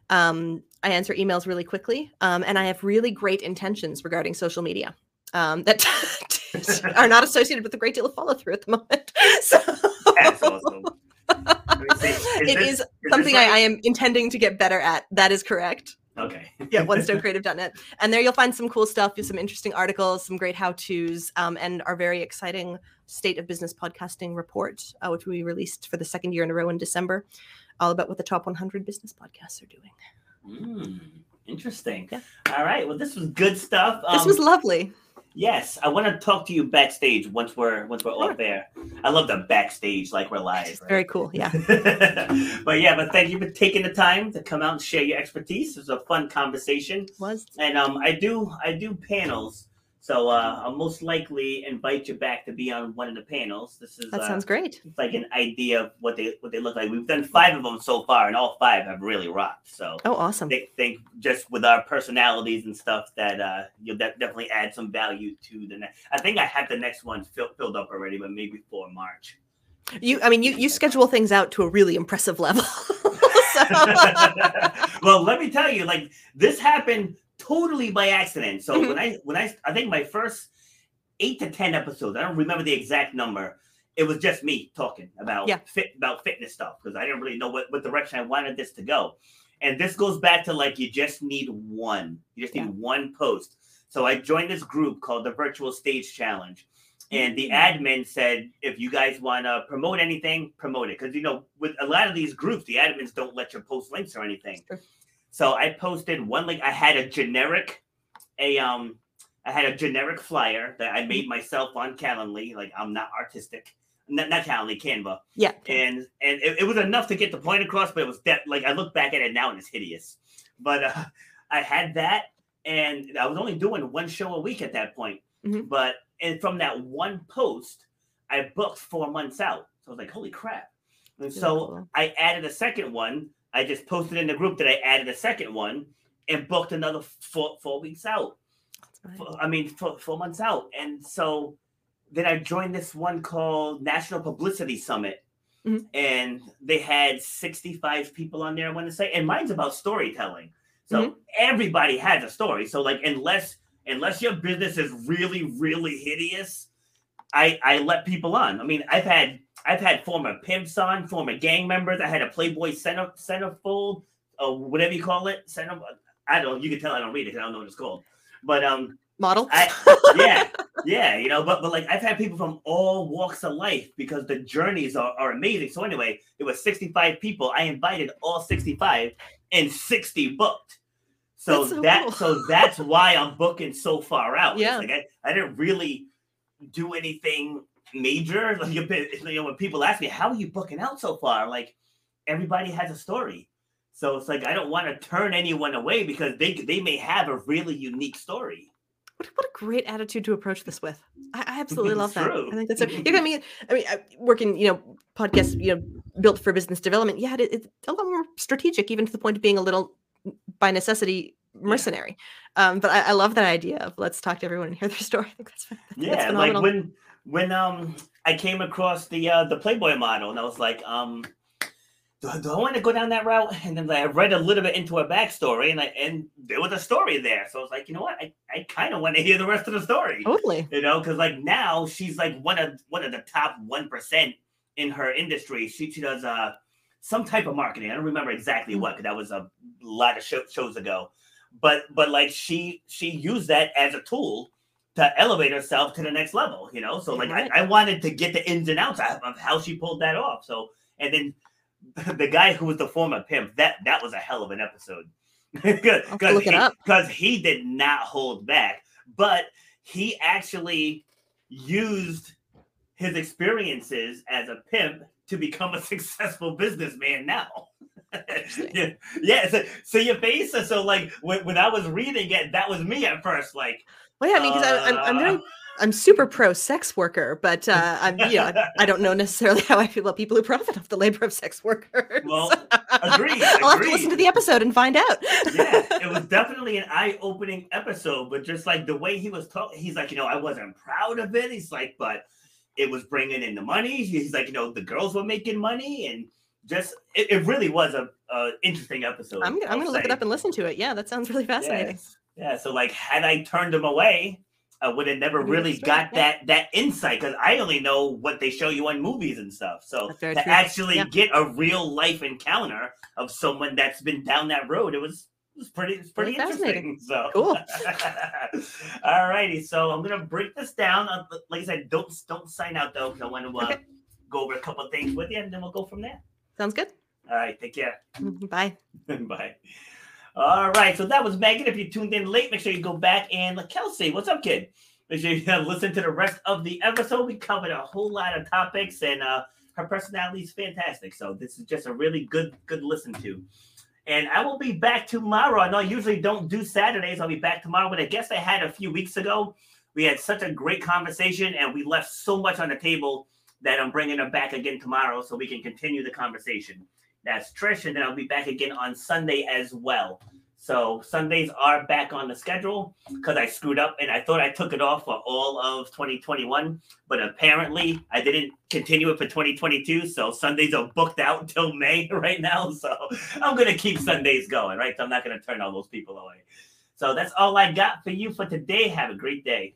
B: Um, I answer emails really quickly. Um, and I have really great intentions regarding social media um, that *laughs* are not associated with a great deal of follow through at the moment. *laughs* So
A: That's awesome. Let me see. *laughs* Is
B: it
A: this-
B: is
A: this
B: something I. I am intending to get better at. That is correct.
A: Okay.
B: yeah, onestonecreative.net. And there you'll find some cool stuff, some interesting articles, some great how-tos, um, and our very exciting State of Business Podcasting report, uh, which we released for the second year in a row in December, all about what the top 100 business podcasts are doing.
A: Mm, interesting.
B: Yeah.
A: All right. Well, this was good stuff.
B: This
A: Um,
B: was lovely.
A: Yes. I want to talk to you backstage once we're once we're
B: Sure.
A: off there. I love the backstage like we're live. Right?
B: very cool. Yeah. *laughs*
A: but yeah, but thank you for taking the time to come out and share your expertise. It was a fun conversation.
B: Was
A: And um, I do I do panels, so uh, I'll most likely invite you back to be on one of the panels. This is
B: that
A: uh,
B: sounds great.
A: it's like an idea of what they what they look like. We've done five of them so far, and all five have really rocked. So
B: Oh, awesome.
A: I think just with our personalities and stuff that uh, you'll de- definitely add some value to the next. I think I have the next one fill- filled up already, but maybe for March.
B: You, I mean, you you schedule things out to a really impressive level. *laughs* *laughs*
A: well, let me tell you, like this happened totally by accident. So
B: Mhm.
A: when I when I I think my first eight to ten episodes, I don't remember the exact number. It was just me talking about
B: Yeah.
A: fit about fitness stuff because I didn't really know what, what direction I wanted this to go. And this goes back to like you just need one. You just need
B: Yeah.
A: one post. So I joined this group called the Virtual Stage Challenge. And the
B: Mm.
A: admin said, if you guys want to promote anything, promote it. Because, you know, with a lot of these groups, the admins don't let you post links or anything. So I posted one link. I had a generic, a um, I had a generic flyer that I made myself on Calendly. Like I'm not artistic, not, not Calendly, Canva,
B: yeah.
A: and and it, it was enough to get the point across. But it was that like I look back at it now and it's hideous. But uh, *laughs* I had that, and I was only doing one show a week at that point.
B: Mhm.
A: But and from that one post, I booked four months out. So I was like, holy crap! And so
B: cool.
A: I added a second one. I just posted in the group that I added a second one and booked another four four weeks out.
B: That's nice.
A: Four- I mean, four, four months out. And so then I joined this one called National Publicity Summit.
B: Mhm.
A: And they had 65 people on there, I want to say. And mine's about storytelling. So everybody has a story. So like unless unless your business is really, really hideous, I I let people on. I mean, I've had I've had former pimps on, former gang members. I had a Playboy center centerfold, or whatever you call it. Center. I don't. You can tell I don't read it. I don't know what it's called. But um,
B: model.
A: I, *laughs* yeah, yeah, you know, but but like I've had people from all walks of life because the journeys are, are amazing. So anyway, it was 65 people. I invited all 65 and 60 booked. So,
B: That's so
A: that
B: cool.
A: so that's why I'm booking so far out.
B: Yeah.
A: like I, I didn't really do anything major. *laughs* Like you know, when people ask me, how are you booking out so far? Like everybody has a story. So it's like I don't want to turn anyone away because they they may have a really unique story.
B: What, what a great attitude to approach this with. I, I absolutely love that.
A: true.
B: I think that's a, you know, I mean, I mean, working, you know, podcasts, you know, built for business development. Yeah, it, it's a lot more strategic, even to the point of being a little by necessity mercenary. Um, but I, I love that idea of let's talk to everyone and hear their story. *laughs* I think that's, that's
A: Yeah, like when when um I came across the uh the Playboy model and I was like, um do, I- do I want to go down that route? And then I read a little bit into her backstory and I and there was a story there. So I was like, you know what? I, I kind of want to hear the rest of the story.
B: totally.
A: You know, because like now she's like one of one of the top one percent in her industry. She she does uh some type of marketing. I don't remember exactly what because that was a lot of show, shows ago. But but like she she used that as a tool to elevate herself to the next level. You know, so like
B: Right.
A: I, I wanted to get the ins and outs of of how she pulled that off. So and then *laughs* the guy who was the former pimp that that was a hell of an episode. *laughs*
B: look
A: he,
B: up.
A: because he did not hold back, but he actually used his experiences as a pimp to become a *laughs* successful businessman now. yeah, yeah. So, so your face. So, so like when, when I was reading it, that was me at first. Like,
B: Well, yeah, I mean, because I'm, I'm very,
A: uh,
B: I'm super pro sex worker, but uh, *laughs* I'm, you know, I, I don't know necessarily how I feel about people who profit off the labor of sex workers.
A: Well, *laughs* agreed,
B: I'll have to listen to the episode and find out.
A: yeah, it was *laughs* definitely an eye-opening episode, but just like the way he was talking, he's like, you know, I wasn't proud of it. He's like, but it was bringing in the money. He's like, you know, the girls were making money, and just it, it really was a, a interesting episode.
B: I'm, gonna- I'm going to look it up and listen to it. Yeah, that sounds really fascinating.
A: Yes. Yeah. So like, had I turned him away, I would have never really got
B: yeah.
A: that that insight because I only know what they show you on movies and stuff. So to
B: true.
A: actually
B: Yeah.
A: get a real life encounter of someone that's been down that road, it was it was pretty it's pretty
B: Really
A: interesting. So
B: Cool. *laughs*
A: All righty. So I'm gonna break this down. Uh, Like I said, don't don't sign out though, because I want to uh,
B: Okay.
A: go over a couple of things with you, and then we'll go from there.
B: Sounds good.
A: All right. Take care.
B: Mhm, Bye. *laughs*
A: Bye. All right, so that was Megan. If you tuned in late, make sure you go back and Kelsey, what's up, kid? Make sure you listen to the rest of the episode. We covered a whole lot of topics, and uh, her personality is fantastic. So this is just a really good, good listen to. And I will be back tomorrow. I know I usually don't do Saturdays. I'll be back tomorrow, but I guess I had a few weeks ago. We had such a great conversation, and we left so much on the table that I'm bringing her back again tomorrow so we can continue the conversation. That's Trish, and then I'll be back again on Sunday as well. So Sundays are back on the schedule because I screwed up and I thought I took it off for all of 2021, but apparently I didn't continue it for 2022. So Sundays are booked out *laughs* until May right now. So I'm gonna keep Sundays going, right? So I'm not gonna turn all those people away. So that's all I got for you for today. Have a great day.